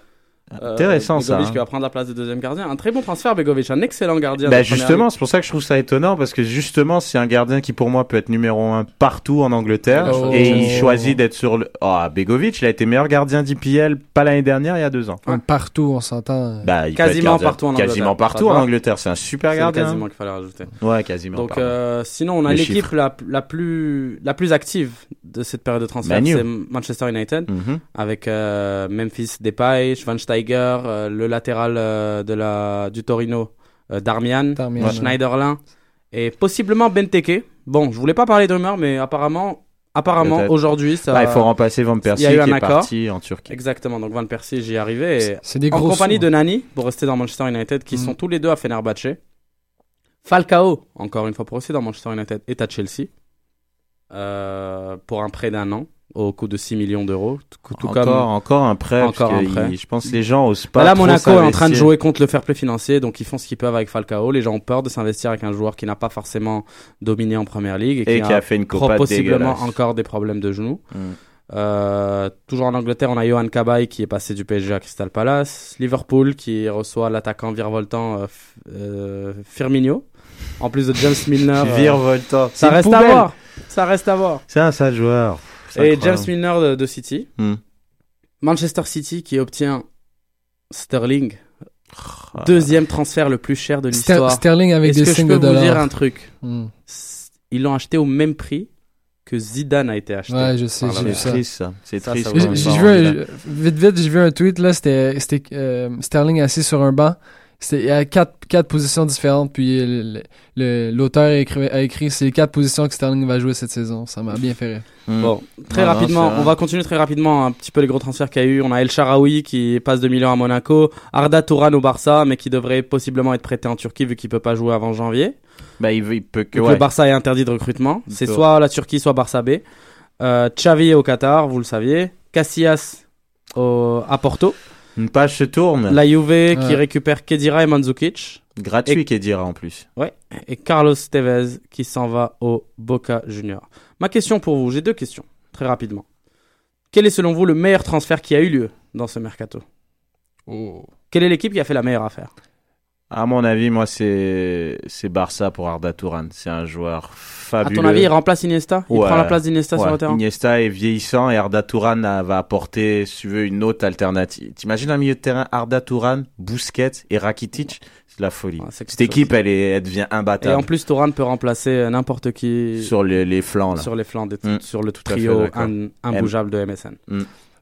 F: Euh,
E: Intéressant ça.
F: Begovic
E: hein.
F: qui va prendre la place de deuxième gardien. Un très bon transfert, Begovic, un excellent gardien.
E: Bah justement, c'est pour ça que je trouve ça étonnant parce que justement, c'est un gardien qui pour moi peut être numéro un partout en Angleterre
G: Oh.
E: et il choisit d'être sur le. Ah, Begovic, il a été meilleur gardien d'IPL pas l'année dernière, il y a deux ans.
G: Ouais, Partout, on s'entend.
E: Bah,
F: Quasiment
E: gardien-
F: partout en Angleterre.
E: Quasiment partout en. Angleterre, c'est un super gardien.
F: quasiment qu'il fallait rajouter.
E: Ouais, quasiment.
F: Donc, euh, sinon, on a l'équipe la, la, plus, la plus active de cette période de transfert, c'est Manchester United,
E: Mhm.
F: avec euh, Memphis Depay, Schweinsteiger, euh, le latéral euh, de la, du Torino, euh, Darmian,
G: Darmian, ouais.
F: Schneiderlin, et possiblement Benteke. Bon, je voulais pas parler de rumeurs, mais apparemment, apparemment aujourd'hui, ça...
E: Bah, il faut remplacer Van Persie
F: il y a
E: qui
F: eu un
E: est
F: accord.
E: parti en Turquie.
F: Exactement, donc Van Persie, j'y arrivais.
G: C'est des
F: en compagnie de Nani, pour rester dans Manchester United, qui
G: Mm.
F: sont tous les deux à Fenerbahce. Falcao, encore une fois pour rester dans Manchester United, est à Chelsea. euh, pour un prêt d'un an, au coût de 6 millions d'euros. Tout,
E: encore,
F: comme...
E: encore un prêt.
F: Encore un prêt.
E: il- je pense que les gens osent pas.
F: Bah là, Monaco est en train de jouer contre le fair play financier, donc ils font ce qu'ils peuvent avec Falcao. Les gens ont peur de s'investir avec un joueur qui n'a pas forcément dominé en première ligue et,
E: Et qui a fait une copa
F: possiblement encore des problèmes de genoux.
E: Mm.
F: Euh, toujours en Angleterre, on a Johan Cabaye qui est passé du PSG à Crystal Palace. Liverpool qui reçoit l'attaquant virevoltant euh, euh, Firmino. En plus de James Milner. euh,
E: Virevoltant.
F: Ça reste à
E: poubelle.
F: voir. Ça reste à voir.
E: C'est un sale joueur.
F: Et. James Milner de, de City.
E: Hmm.
F: Manchester City qui obtient Sterling.
E: Ah.
F: Deuxième transfert le plus cher de
G: Ster-
F: l'histoire.
G: Sterling avec
F: Est-ce
G: des
F: que je peux
G: de
F: vous dire un truc
G: Hmm.
F: Ils l'ont acheté au même prix que Zidane a été acheté.
G: Ouais, je sais, j'ai vu
F: Real.
E: C'est
G: ça.
E: triste ça. C'est
F: Ça,
E: triste.
F: ça
G: vu, vite, vite, j'ai vu un tweet, là, c'était, c'était euh, Sterling assis sur un banc. Il y a quatre, quatre positions différentes, puis l'auteur a écrit, a écrit c'est les quatre positions que Sterling va jouer cette saison. Ça m'a bien fait rire.
E: Hmm.
F: Bon, très rapidement, on va continuer très rapidement un petit peu les gros transferts qu'il y a eu. On a El Sharaoui qui passe de Milan à Monaco, Arda Touran au Barça, mais qui devrait possiblement être prêté en Turquie vu qu'il peut pas jouer avant janvier.
E: Bah, il, veut- il peut que. Ouais.
F: le Barça est interdit de recrutement. C'est soit la Turquie, soit Barça B. Euh, Xavi au Qatar, vous le saviez. Casillas au- à Porto.
E: Une page se tourne.
F: La Juve qui récupère Kedira et Mandzukic.
E: Gratuit
F: Et-
E: Kedira en plus.
F: Ouais. Et Carlos Tevez qui s'en va au Boca Junior. Ma question pour vous, j'ai deux questions, très rapidement. Quel est selon vous le meilleur transfert qui a eu lieu dans ce mercato? Quelle est l'équipe qui a fait la meilleure affaire?
E: À mon avis, moi, c'est c'est Barça pour Arda Touran. C'est un joueur
F: À
E: fabuleux.
F: ton avis, il remplace Iniesta? Il
E: Ouais.
F: prend la place d'Iniesta sur
E: Ouais,
F: le terrain?
E: Iniesta est vieillissant et Arda Touran euh, va apporter, si tu veux, une autre alternative. T'imagines un milieu de terrain Arda Touran, Busquets et Rakitic? C'est de la folie.
F: Ouais,
E: Cette
F: chose.
E: équipe, elle, est, elle devient
F: Et
E: imbattable
F: en plus, Touran peut remplacer euh, n'importe qui
E: sur les, les flancs. Là.
F: sur les flancs, des-
E: Mm.
F: sur le tout
E: à
F: trio imbougeable de MSN.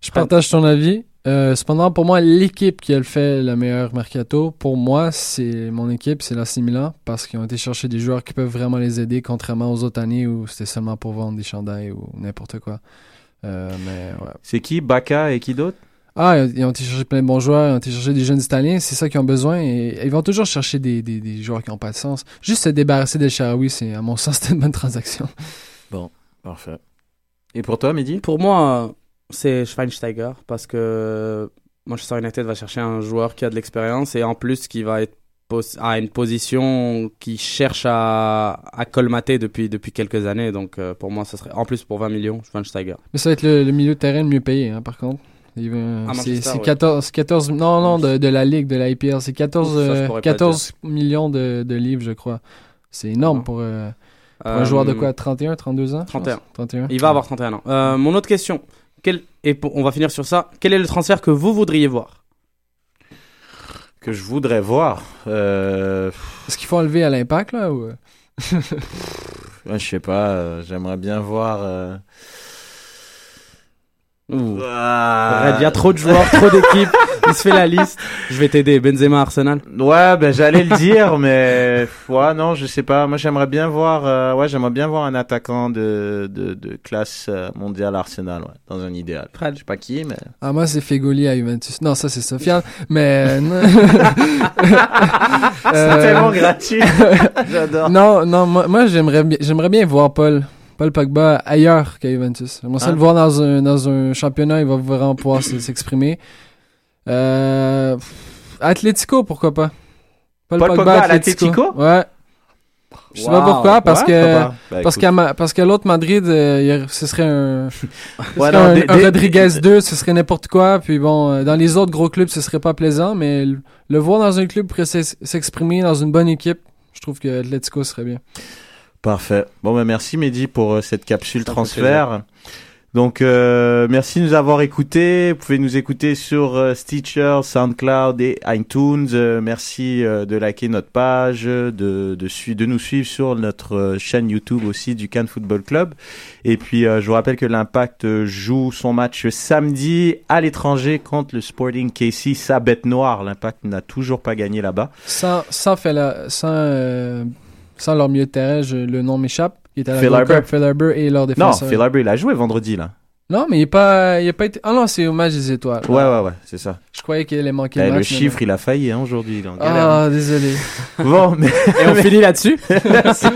G: Je partage ton avis. Euh, cependant, pour moi, l'équipe qui a fait le meilleur mercato, pour moi, c'est mon équipe, c'est la Milan, parce qu'ils ont été chercher des joueurs qui peuvent vraiment les aider, contrairement aux autres années où c'était seulement pour vendre des chandails ou n'importe quoi. Euh, mais ouais.
E: C'est qui Baka et qui d'autre?
G: Ah, ils ont été chercher plein de bons joueurs, ils ont été chercher des jeunes Italiens, c'est ça qu'ils ont besoin, et ils vont toujours chercher des, des, des joueurs qui n'ont pas de sens. Juste se débarrasser des Sharawi, c'est à mon sens, c'était une bonne transaction.
E: Bon, parfait. Et pour toi, Mehdi?
F: Pour moi, c'est Schweinsteiger parce que Manchester United va chercher un joueur qui a de l'expérience et en plus qui va être à une position qui cherche à, à colmater depuis, depuis quelques années. Donc euh, pour moi, ça serait en plus pour 20 millions, Schweinsteiger.
G: Mais ça va être le, le milieu de terrain le mieux payé, hein, par contre. C'est
F: Manchester,
G: c'est
F: ouais.
G: 14, 14, non, non, de, de la Ligue, de la IPL. C'est 14,
F: Ça, je
G: euh,
F: pourrais pas
G: 14 millions de, de livres, je crois. C'est énorme pour, euh, pour un joueur de quoi 31, 32 ans je
F: 31.
G: pense? 31.
F: Il va avoir 31 ans. Mon autre question, quel, et pour- on va finir sur ça. Quel est le transfert que vous voudriez voir?
E: Que je voudrais voir. Euh...
G: Est-ce qu'il faut enlever à l'impact, là ou...
E: Ouais, je sais pas, euh, j'aimerais bien voir. euh, Ah.
F: Il y a trop de joueurs, trop d'équipes. Il se fait la liste. Je vais t'aider. Benzema, Arsenal.
E: Ouais, ben j'allais le dire, mais ouais, non, je sais pas. Moi, j'aimerais bien voir, euh, ouais, j'aimerais bien voir un attaquant de de, de classe euh, mondiale Arsenal, ouais, dans un idéal. Je sais pas qui, mais
G: Ah, moi, c'est Fegoli à Juventus. Non, ça, c'est Sofiane. Mais. euh.
E: C'est tellement gratuit. J'adore.
G: Non, non, moi, moi, j'aimerais, bien- j'aimerais bien voir Paul. Paul Pogba ailleurs qu'à Juventus. J'aimerais ça
E: Ah.
G: le voir dans un, dans un championnat, il va vraiment pouvoir s'exprimer. Euh, pff, Atlético, pourquoi pas?
E: Paul Pogba à l'Atlético?
G: Ouais. Je sais
E: Wow.
G: pas pourquoi, parce
E: Ouais,
G: que?
E: Bah,
G: parce qu'à ma- parce qu'à l'autre Madrid, euh, ce serait un, ce
E: Ouais,
G: serait
E: non,
G: un,
E: dé-
G: un
E: dé-
G: Rodriguez 2, ce serait n'importe quoi. Puis bon, euh, dans les autres gros clubs, ce serait pas plaisant, mais le, le voir dans un club pour s'ex- s'exprimer dans une bonne équipe, je trouve que Atlético serait bien.
E: Parfait. Bon, ben merci Mehdi pour euh, cette capsule
F: Ça
E: transfert. Donc, euh, merci de nous avoir écoutés. Vous pouvez nous écouter sur euh, Stitcher, SoundCloud et iTunes. Euh, merci euh, de liker notre page, de, de, de nous suivre sur notre euh, chaîne YouTube aussi du Cannes Football Club. Et puis, euh, je vous rappelle que l'Impact joue son match samedi à l'étranger contre le Sporting KC, sa bête noire. L'Impact n'a toujours pas gagné là-bas.
G: Sans, sans, Fela- sans, euh, sans leur milieu terrain, je- le nom m'échappe. Il était à la
E: Phil Harbour.
G: Phil Harbour et leur
E: Non,
G: défenseur.
E: Phil Harbour, il a joué vendredi, là.
G: Non, mais il est pas, il a pas été. Ah non, c'est au match des étoiles.
E: Ouais, ouais, ouais, c'est ça.
G: Je croyais qu'il allait manquer
E: Eh,
G: le match. mais
E: chiffre,
G: non.
E: il a failli hein, aujourd'hui.
G: Ah, désolé.
E: Bon, mais...
F: Et on finit là-dessus.
E: Merci.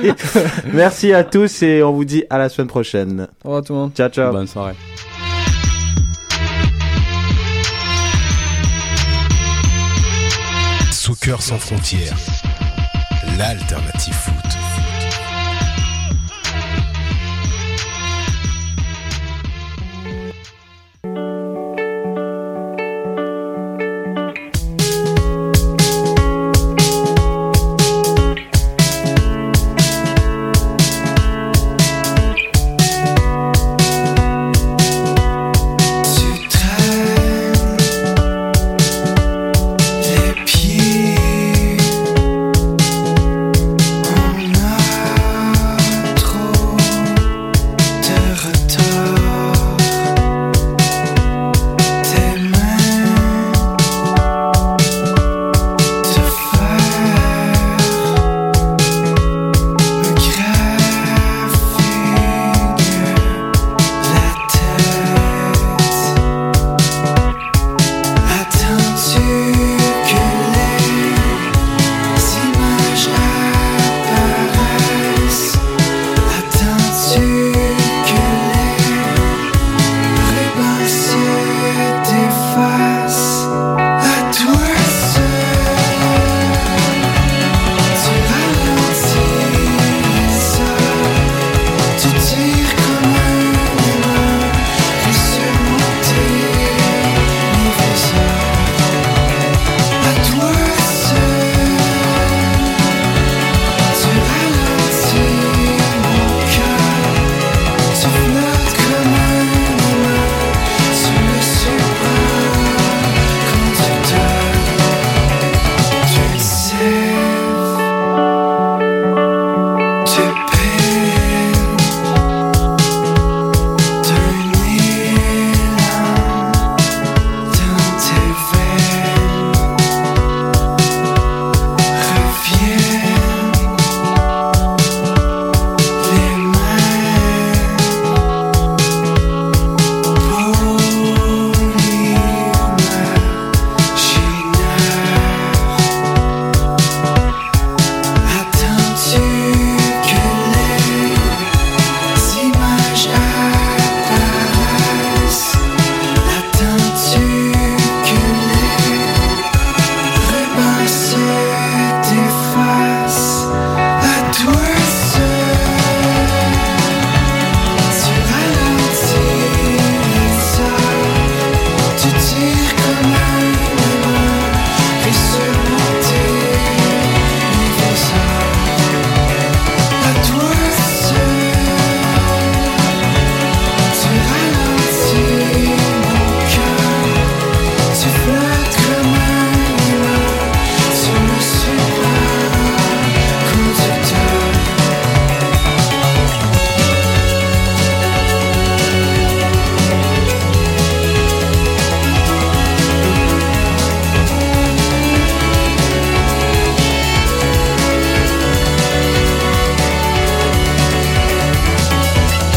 E: Merci à tous et on vous dit à la semaine prochaine.
G: Au revoir tout le monde.
E: Ciao, ciao.
F: Bonne soirée.
D: Soccer sans frontières, l'alternative.